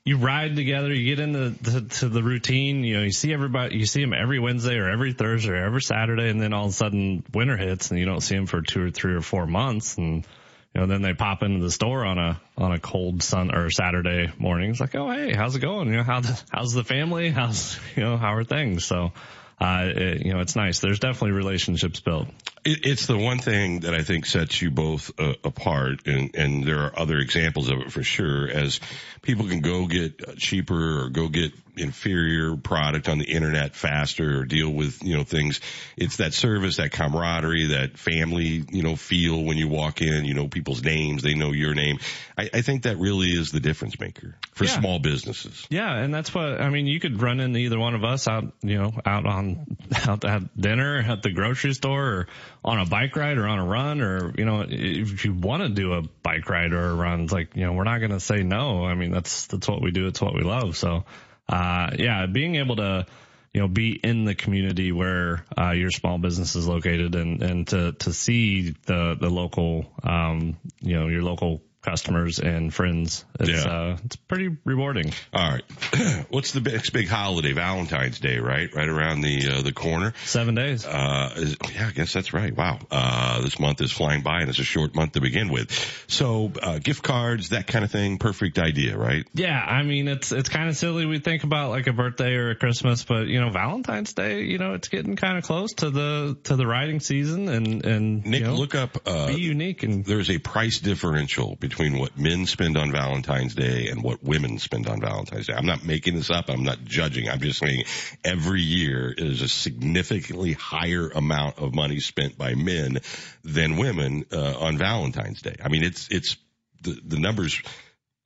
You ride together, you get into to, to the routine, you know, you see everybody, you see them every Wednesday or every Thursday or every Saturday, and then all of a sudden winter hits and you don't see them for two or three or four months, and you know, then they pop into the store on a, on a cold sun or Saturday morning. It's like, Oh, hey, how's it going? You know, how, the, how's the family? How's, you know, how are things? So, uh, it, you know, it's nice. There's definitely relationships built. It, it's the one thing that I think sets you both uh, apart, and and there are other examples of it for sure. As people can go get cheaper or go get inferior product on the internet faster or deal with, you know, things. It's that service, that camaraderie, that family, you know, feel when you walk in, you know, people's names, they know your name. I, I think that really is the difference maker for yeah. small businesses. Yeah. And that's what, I mean, you could run into either one of us out, you know, out on, out at dinner, at the grocery store or on a bike ride or on a run or, you know, if you want to do a bike ride or a run, it's like, you know, we're not going to say no. I mean, that's, that's what we do. It's what we love. So, uh, yeah, being able to, you know, be in the community where uh, your small business is located and, and to, to see the, the local, um, you know, your local customers and friends. It's, yeah. Uh, it's pretty rewarding. All right. What's the next big holiday? Valentine's Day, right? Right around the, uh, the corner. Seven days. Uh, is, yeah, I guess that's right. Wow. Uh, this month is flying by and it's a short month to begin with. So, uh, gift cards, that kind of thing. Perfect idea, right? Yeah. I mean, it's, it's kind of silly. We think about like a birthday or a Christmas, but you know, Valentine's Day, you know, it's getting kind of close to the, to the riding season and, and, Nick, you know, look up, uh, be unique and there's a price differential between between what men spend on Valentine's Day and what women spend on Valentine's Day. I'm not making this up. I'm not judging. I'm just saying every year is a significantly higher amount of money spent by men than women uh, on Valentine's Day. I mean, it's it's the the numbers.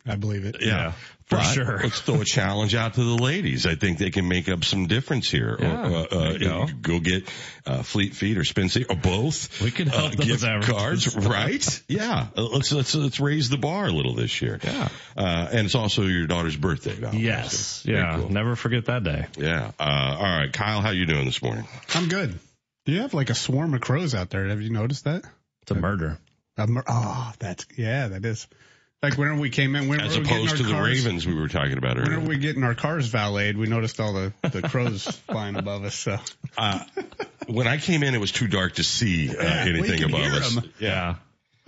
I believe it. Yeah, for But sure. Let's throw a challenge out to the ladies. I think they can make up some difference here. Yeah, or, uh, uh, go get uh, Fleet Feet or Spin City or both. We can help uh, those gift cards, right? yeah, Uh, let's let's let's raise the bar a little this year. Yeah. uh, and it's also your daughter's birthday. Valentine's Yes. Day. Very Yeah. cool. Never forget that day. Yeah. Uh, all right, Kyle, how you doing this morning? I'm good. Do you have like a swarm of crows out there. Have you noticed that? It's a murder. A mur- oh, that's yeah, that is. Like whenever we came in, when As we were getting opposed our to the cars, Ravens we were talking about earlier. Whenever earlier. we getting our cars valeted, we noticed all the the crows flying above us. So Uh, when I came in, it was too dark to see uh, Yeah, anything can above us. us. 'em. Yeah.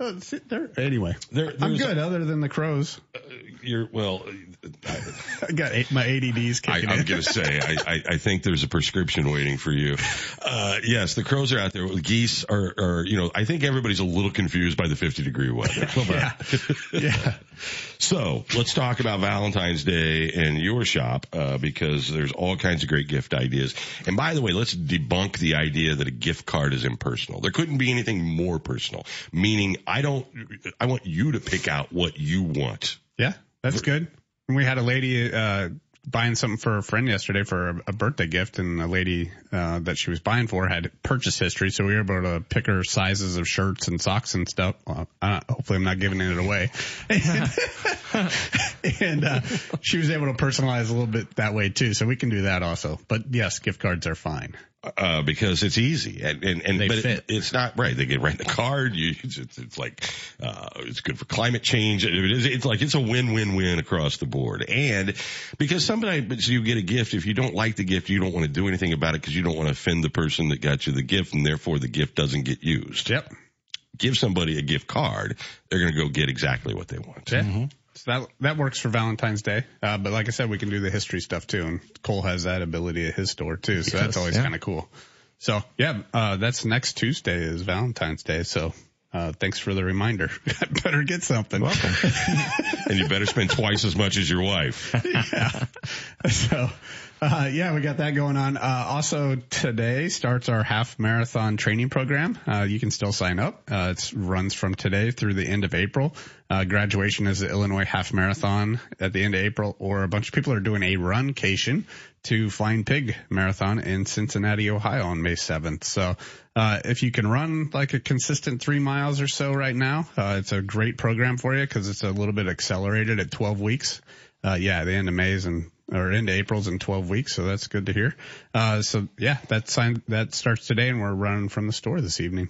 Uh, sit there. Anyway, There, I'm good. Other than the crows, You're well. I got eight, my ADDs I, kicking I'm in. going to say, I, I, I think there's a prescription waiting for you. Uh, yes, the crows are out there. Geese are, are, you know, I think everybody's a little confused by the 50 degree weather. yeah, yeah. So let's talk about Valentine's Day in your shop, uh, because there's all kinds of great gift ideas. And by the way, let's debunk the idea that a gift card is impersonal. There couldn't be anything more personal, meaning I don't, I want you to pick out what you want. Yeah, that's good. And we had a lady uh, buying something for a friend yesterday for a, a birthday gift, and the lady uh, that she was buying for had purchase history, so we were able to pick her sizes of shirts and socks and stuff. Well, uh, hopefully, I'm not giving it away. and uh, she was able to personalize a little bit that way too, so we can do that also. But yes, gift cards are fine. uh, because it's easy and and, and They but it- fit. it's not right. They get right in the card. You, it's, it's, it's like uh, it's good for climate change. It is, it's like it's a win win win across the board. And because somebody, but so you get a gift. If you don't like the gift, you don't want to do anything about it because you don't want to offend the person that got you the gift, and therefore the gift doesn't get used. Yep. Give somebody a gift card, they're going to go get exactly what they want. Yeah. So that that works for Valentine's Day. Uh, but like I said, we can do the history stuff too, and Cole has that ability at his store too. So that's always yeah. kind of cool. So yeah, uh, that's next Tuesday is Valentine's Day. So uh, thanks for the reminder. I better get something. Welcome. and you better spend twice as much as your wife. yeah. So, uh, yeah, we got that going on. Uh, also today starts our half marathon training program. Uh, you can still sign up. Uh, it runs from today through the end of April. Uh, graduation is the Illinois half marathon at the end of April, or a bunch of people are doing a runcation to Flying Pig Marathon in Cincinnati, Ohio on May 7th. So, uh, if you can run like a consistent three miles or so right now, uh, it's a great program for you because it's a little bit accelerated at 12 weeks. Uh, yeah, the end of May's and or into April's in 12 weeks, so that's good to hear. Uh, so yeah, that sign that starts today, and we're running from the store this evening.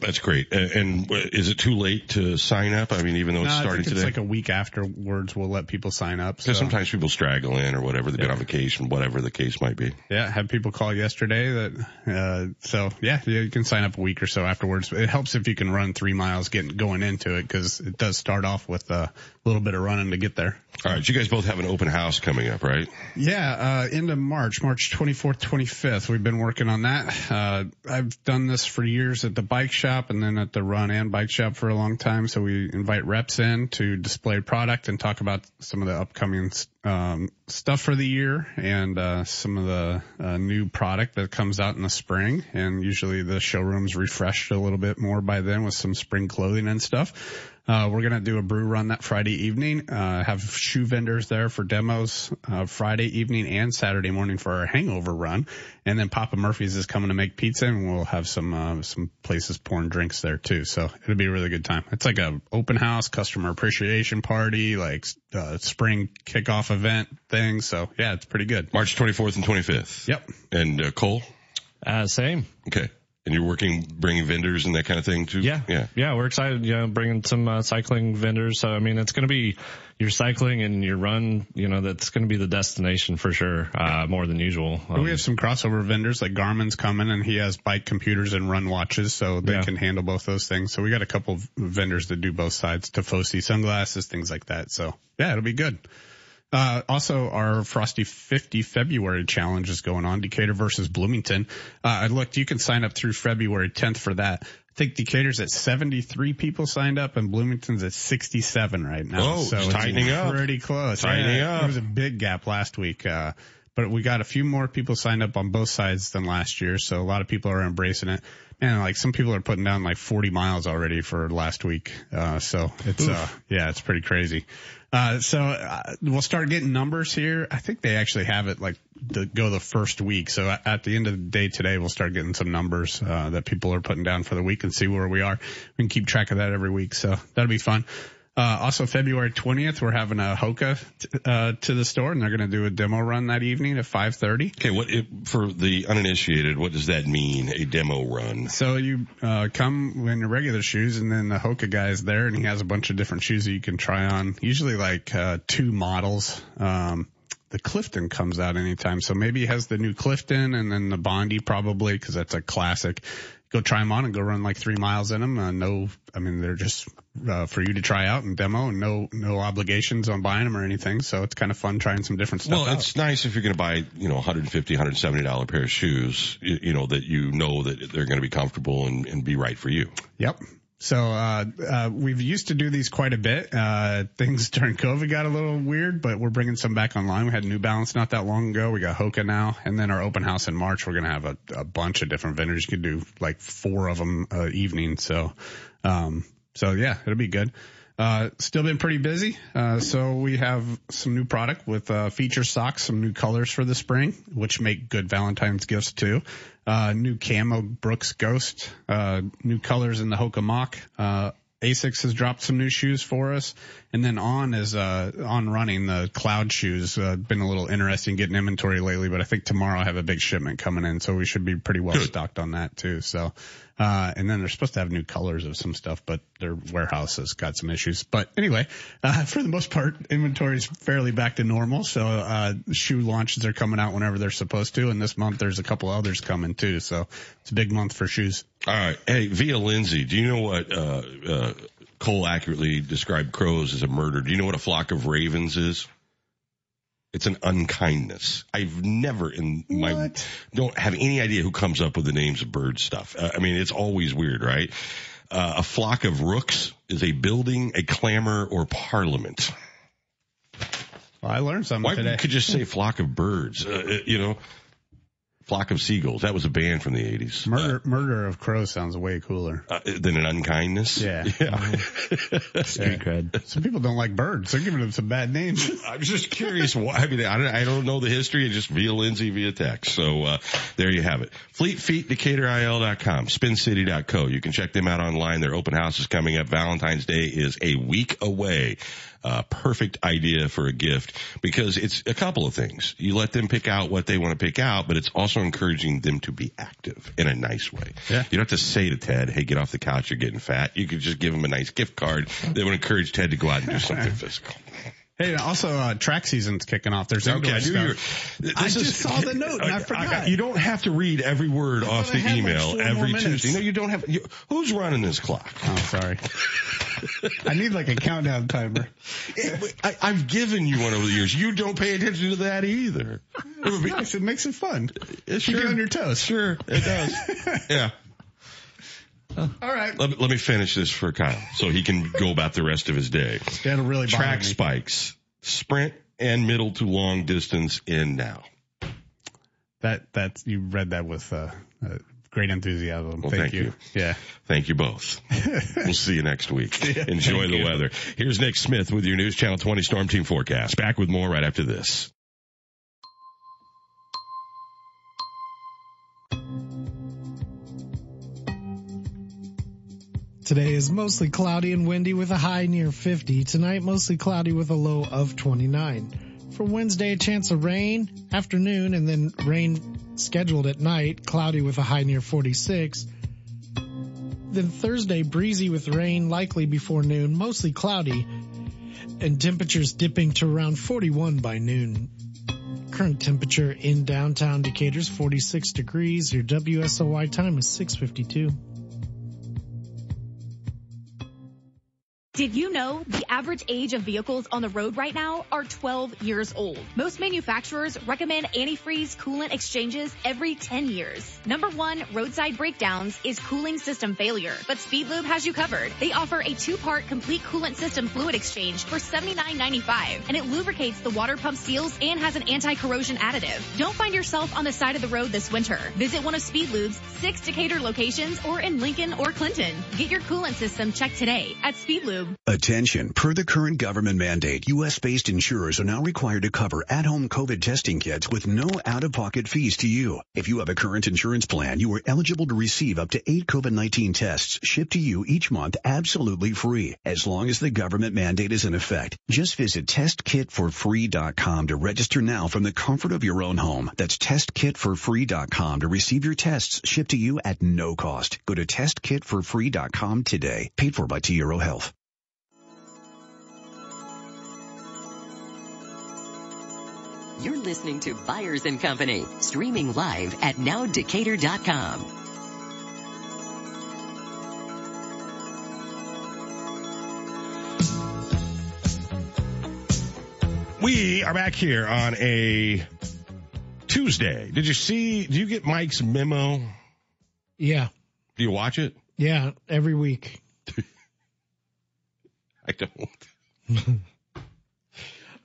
That's great. And, and is it too late to sign up? I mean, even though it's No, I starting it's today. like a week afterwards. We'll let people sign up. Because so- sometimes people straggle in or whatever, they've been on vacation, whatever the case might be. Yeah, had people call yesterday that, uh, so yeah, yeah, you can sign up a week or so afterwards. It helps if you can run three miles getting, going into it because it does start off with a little bit of running to get there. All right, you guys both have an open house coming up, right? Yeah, uh, end of March, March 24th, 25th. We've been working on that. Uh, I've done this for years at the bike shop and then at the run and bike shop for a long time. So we invite reps in to display product and talk about some of the upcoming, um, stuff for the year and, uh, some of the, uh, new product that comes out in the spring. And usually the showroom's refreshed a little bit more by then with some spring clothing and stuff. Uh, we're going to do a brew run that Friday evening, uh, have shoe vendors there for demos, uh, Friday evening and Saturday morning for our hangover run. And then Papa Murphy's is coming to make pizza and we'll have some, uh, some places pouring drinks there too. So it'll be a really good time. It's like a open house customer appreciation party, like, uh, spring kickoff event thing. So yeah, it's pretty good. March 24th and 25th. Yep. And uh, Cole? Uh, same. Okay. And you're working, bringing vendors and that kind of thing too? Yeah. Yeah. Yeah. We're excited, you know, bringing some uh, cycling vendors. So, I mean, it's going to be your cycling and your run, you know, that's going to be the destination for sure, uh, more than usual. Um, we have some crossover vendors like Garmin's coming and he has bike computers and run watches so they Yeah. can handle both those things. So we got a couple of vendors that do both sides, Tifosi sunglasses, things like that. So yeah, it'll be good. Uh, also our Frosty 50 February challenge is going on, Decatur versus Bloomington. Uh, I looked, you can sign up through February 10th for that. I think Decatur's at 73 people signed up and Bloomington's at 67 right now. Oh, so it's tightening up. pretty close. Tightening Yeah, up. There was a big gap last week. Uh, but we got a few more people signed up on both sides than last year. So a lot of people are embracing it. Man, like some people are putting down like 40 miles already for last week. Uh, so it's, uh, yeah, it's pretty crazy. Uh, so uh, we'll start getting numbers here. I think they actually have it like to go the first week. So at- the end of the day today, we'll start getting some numbers uh, that people are putting down for the week and see where we are. We can keep track of that every week. So that'll be fun. Uh, also February 20th, we're having a Hoka t- uh, to the store and they're going to do a demo run that evening at 530. Okay, what it, for the uninitiated? What does that mean? A demo run? So you uh, come in your regular shoes, and then the Hoka guy is there, and he has a bunch of different shoes that you can try on. Usually like uh, two models. Um, the Clifton comes out anytime, so maybe he has the new Clifton, and then the Bondi probably because that's a classic. Go try them on and go run like three miles in them. Uh, no, I mean they're just uh, for you to try out and demo, and no no obligations on buying them or anything. So it's kind of fun trying some different stuff Well, out. it's nice if you're going to buy, you know, 150, 170 dollar pair of shoes. You, you know that you know that they're going to be comfortable and, and be right for you. Yep. So uh, uh, we've used to do these quite a bit. Uh, things during COVID got a little weird, but we're bringing some back online. We had New Balance not that long ago. We got Hoka now, and then our open house in March. We're gonna have a, a bunch of different vendors. You could do like four of them uh, evening. So, um, so yeah, it'll be good. Uh, still been pretty busy. Uh, so we have some new product with, uh, feature socks, some new colors for the spring, which make good Valentine's gifts too. Uh, new camo Brooks Ghost, uh, new colors in the Hoka Mach. Uh, Asics has dropped some new shoes for us. And then on is, uh, on running the cloud shoes, uh, been a little interesting getting inventory lately, but I think tomorrow I have a big shipment coming in. So we should be pretty well stocked on that too. So, uh, and then they're supposed to have new colors of some stuff, but their warehouse has got some issues. But anyway, uh, for the most part, inventory is fairly back to normal. So, uh, shoe launches are coming out whenever they're supposed to. And this month there's a couple others coming too. So it's a big month for shoes. All right. Hey, Via Lindsay, do you know what, uh, uh, Cole accurately described crows as a murder? Do you know what a flock of ravens is? It's an unkindness. I've never in my, don't have any idea who comes up with the names of bird stuff. Uh, I mean, it's always weird, right? Uh, a flock of rooks is a building, a clamor, or parliament. Well, I learned something Why today. could just say flock of birds? Uh, you know, flock of seagulls. That was a band from the eighties. Murder, murder of crows sounds way cooler. Uh, than an unkindness. Yeah. Yeah. Street cred. Some people don't like birds. They're giving them some bad names. I'm just curious why. I mean, I don't, I don't know the history. It's Just via Lindsay via text. So, uh, there you have it. Fleet Feet, DecaturIL.com, SpinCity.co. You can check them out online. Their open house is coming up. Valentine's Day is a week away. Uh, perfect idea for a gift because it's a couple of things. You let them pick out what they want to pick out, but it's also encouraging them to be active in a nice way. Yeah. You don't have to say to Ted, hey, get off the couch, you're getting fat. You could just give him a nice gift card that would encourage Ted to go out and do something physical. Hey, also, uh, track season's kicking off. There's Okay, indoor I stuff. I this just is- saw the note and I forgot. you don't have to read every word off the had, like, email every. Tuesday. No, you don't have. You, who's running this clock? Oh, sorry. I need like a countdown timer. I, I've given you one over the years. You don't pay attention to that either. It would be nice. It makes it fun. It's Keep you sure. on your toes. Sure, it does. yeah. All right. Let, let me finish this for Kyle so he can go about the rest of his day. That'll really Track spikes, sprint and middle to long distance in now. That that, you read that with uh, uh, great enthusiasm. Well, thank, thank you. you. Yeah. Thank you both. we'll see you next week. Yeah, Enjoy the you. weather. Here's Nick Smith with your News Channel 20 Storm Team forecast. Back with more right after this. Today is mostly cloudy and windy with a high near 50. Tonight, mostly cloudy with a low of 29. For Wednesday, a chance of rain, afternoon, and then rain scheduled at night, cloudy with a high near 46. Then Thursday, breezy with rain likely before noon, mostly cloudy, and temperatures dipping to around 41 by noon. Current temperature in downtown Decatur is 46 degrees. Your WSOY time is 652. Did you know the average age of vehicles on the road right now are 12 years old? Most manufacturers recommend antifreeze coolant exchanges every 10 years. Number one roadside breakdowns is cooling system failure, but Speedlube has you covered. They offer a two-part complete coolant system fluid exchange for $79.95, and it lubricates the water pump seals and has an anti-corrosion additive. Don't find yourself on the side of the road this winter. Visit one of Speedlube's six Decatur locations or in Lincoln or Clinton. Get your coolant system checked today at Attention. Per the current government mandate, U.S.-based insurers are now required to cover at-home COVID testing kits with no out-of-pocket fees to you. If you have a current insurance plan, you are eligible to receive up to eight COVID-19 tests shipped to you each month absolutely free, as long as the government mandate is in effect. Just visit testkitforfree.com to register now from the comfort of your own home. That's testkitforfree.com to receive your tests shipped to you at no cost. Go to testkitforfree.com today. Paid for by T Euro Health. You're listening to Byers and Company, streaming live at nowdecatur.com. We are back here on a Tuesday. Did you see, do you get Mike's memo? Yeah. Do you watch it? Yeah, every week. I don't.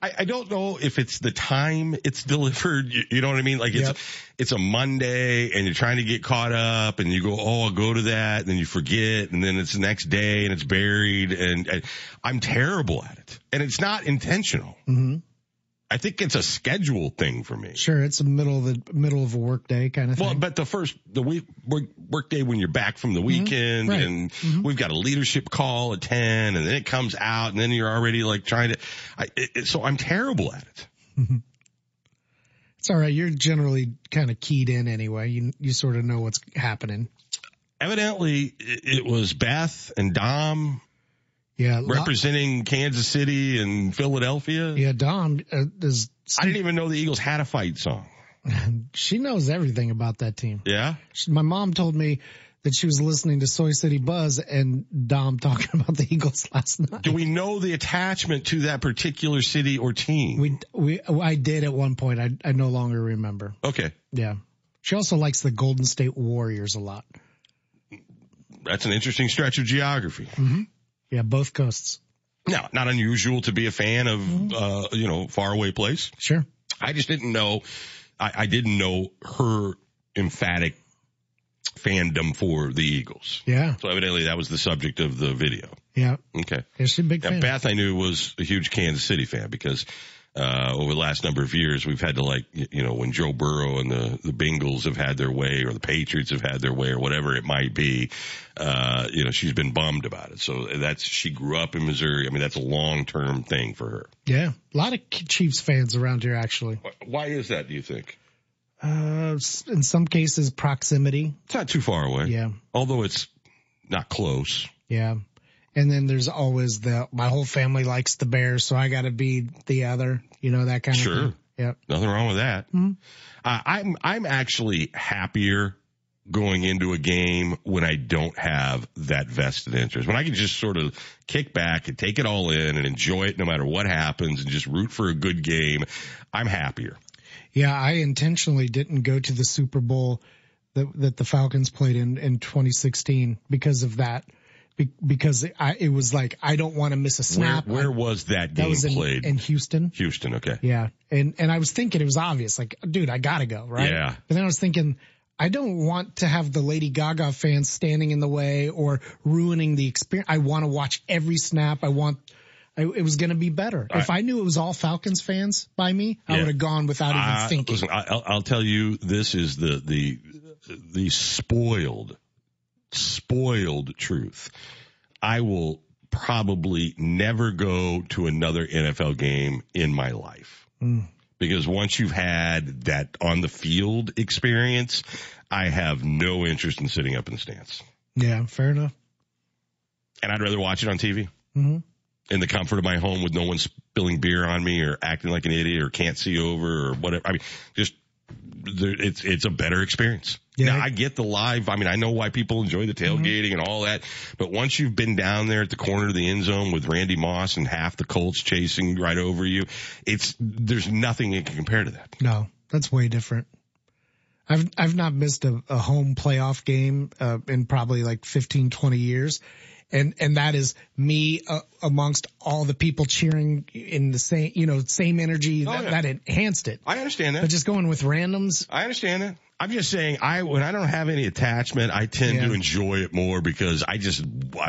I, I don't know if it's the time it's delivered. You, you know what I mean? Like it's, Yep. it's a Monday and you're trying to get caught up and you go, Oh, I'll go to that. And then you forget. And then it's the next day and it's buried. And, and I'm terrible at it. And it's not intentional. hmm I think it's a schedule thing for me. Sure, it's the middle of the middle of a work day kind of thing. Well, but the first, the week, work, work day when you're back from the mm-hmm. weekend Right. and mm-hmm. we've got a leadership call at 10 and then it comes out and then you're already like trying to, I, it, so I'm terrible at it. Mm-hmm. It's all right. You're generally kind of keyed in anyway. You you sort of know what's happening. Evidently it, it was Beth and Dom Yeah, representing Kansas City and Philadelphia. yeah. Dom uh, is. I didn't even know the Eagles had a fight song. She knows everything about that team. Yeah. She- My mom told me that she was listening to Soy City Buzz and Dom talking about the Eagles last night. Do we know the attachment to that particular city or team? We we I did at one point. I I no longer remember. okay. Yeah. She also likes the Golden State Warriors a lot. That's an interesting stretch of geography. hmm Yeah, both coasts. No, not unusual to be a fan of, uh, you know, faraway place. Sure. I just didn't know, I, I didn't know her emphatic fandom for the Eagles. Yeah. So evidently that was the subject of the video. Yeah. Okay. Yeah, she's a big Now, fan. Beth, I knew was a huge Kansas City fan because, uh, over the last number of years, we've had to like, you know, when Joe Burrow and the, the Bengals have had their way or the Patriots have had their way or whatever it might be, uh, you know, she's been bummed about it. So that's, she grew up in Missouri. I mean, that's a long-term thing for her. Yeah. A lot of Chiefs fans around here actually. Why is that, do you think? Uh, in some cases proximity. It's not too far away. Yeah. Although it's not close. Yeah. And then there's always the, my whole family likes the Bears, so I gotta be the other, you know, that kind of thing. Sure. Yep. Nothing wrong with that. Mhm. Uh, I'm I'm actually happier going into a game when I don't have that vested interest. When I can just sort of kick back and take it all in and enjoy it no matter what happens and just root for a good game, I'm happier. Yeah, I intentionally didn't go to the Super Bowl that that the Falcons played in in 2016 because of that. Be, because I, it was like I don't want to miss a snap. Where, where was that game that was in, played? in Houston. Houston, okay. Yeah, and and I was thinking it was obvious, like, dude, I gotta go, right? Yeah. But then I was thinking, I don't want to have the Lady Gaga fans standing in the way or ruining the experience. I want to watch every snap. I want. I, it was going to be better if I knew it was all Falcons fans by me. I would have gone without even thinking. Listen, I, I'll, I'll tell you, this is the the the spoiled, spoiled truth. I will probably never go to another NFL game in my life Mm. because once you've had that on the field experience, I have no interest in sitting up in the stands, Yeah, fair enough. and I'd rather watch it on TV. hmm in the comfort of my home with no one spilling beer on me or acting like an idiot or can't see over or whatever. I mean, just it's it's a better experience. Yeah. Now I get the live. I mean, I know why people enjoy the tailgating and all that, but once you've been down there at the corner of the end zone with Randy Moss and half the Colts chasing right over you, it's there's nothing that can compare to that. No, that's way different. I've I've not missed a, a home playoff game uh, in probably like 15, 20 years. And, and that is me uh, amongst all the people cheering in the same, you know, same energy Oh, that, yeah. that enhanced it. I understand that. But just going with randoms, I understand that. I'm just saying, I when I don't have any attachment, I tend to enjoy it more because I just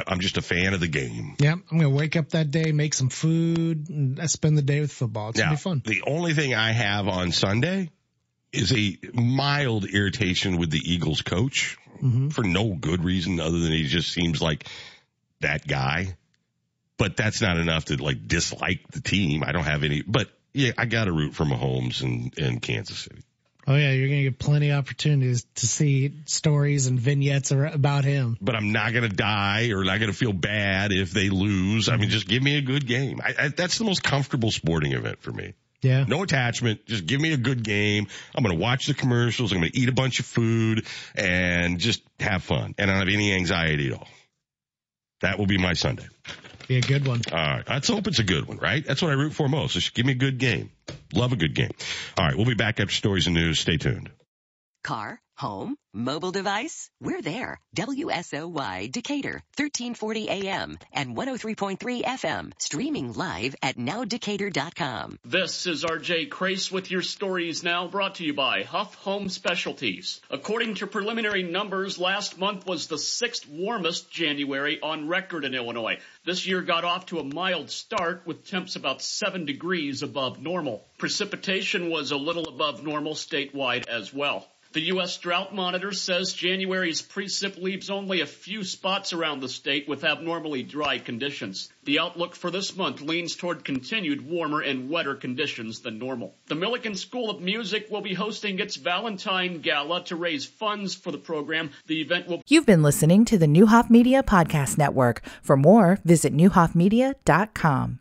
I'm just a fan of the game. yeah, I'm going to wake up that day, make some food, and I spend the day with football. It's Now, going to be fun. the only thing I have on Sunday is a mild irritation with the Eagles coach Mm-hmm. for no good reason other than he just seems like that guy. But that's not enough to like dislike the team. I don't have any, but yeah, I got to root for Mahomes and, and Kansas City. Oh yeah, you're going to get plenty of opportunities to see stories and vignettes about him. But I'm not going to die or not going to feel bad if they lose. I mean, just give me a good game. I, I, that's the most comfortable sporting event for me. Yeah. No attachment. Just give me a good game. I'm going to watch the commercials. I'm going to eat a bunch of food and just have fun. And I don't have any anxiety at all. That will be my Sunday. Be a good one. All right. Let's hope it's a good one, right? That's what I root for most. Just give me a good game. Love a good game. All right. We'll be back after stories and news. Stay tuned. Car, home, mobile device, we're there. WSOY Decatur, 1340 AM and 103.3 FM, streaming live at nowdecatur.com. This is RJ Crace with your stories now brought to you by Huff Home Specialties. According to preliminary numbers, last month was the sixth warmest January on record in Illinois. This year got off to a mild start with temps about seven degrees above normal. Precipitation was a little above normal statewide as well. The U.S. Drought Monitor says January's precip leaves only a few spots around the state with abnormally dry conditions. The outlook for this month leans toward continued warmer and wetter conditions than normal. The Millikin School of Music will be hosting its Valentine Gala to raise funds for the program. The event will You've been listening to the Neuhoff Media Podcast Network. For more, visit neuhoffmedia.com.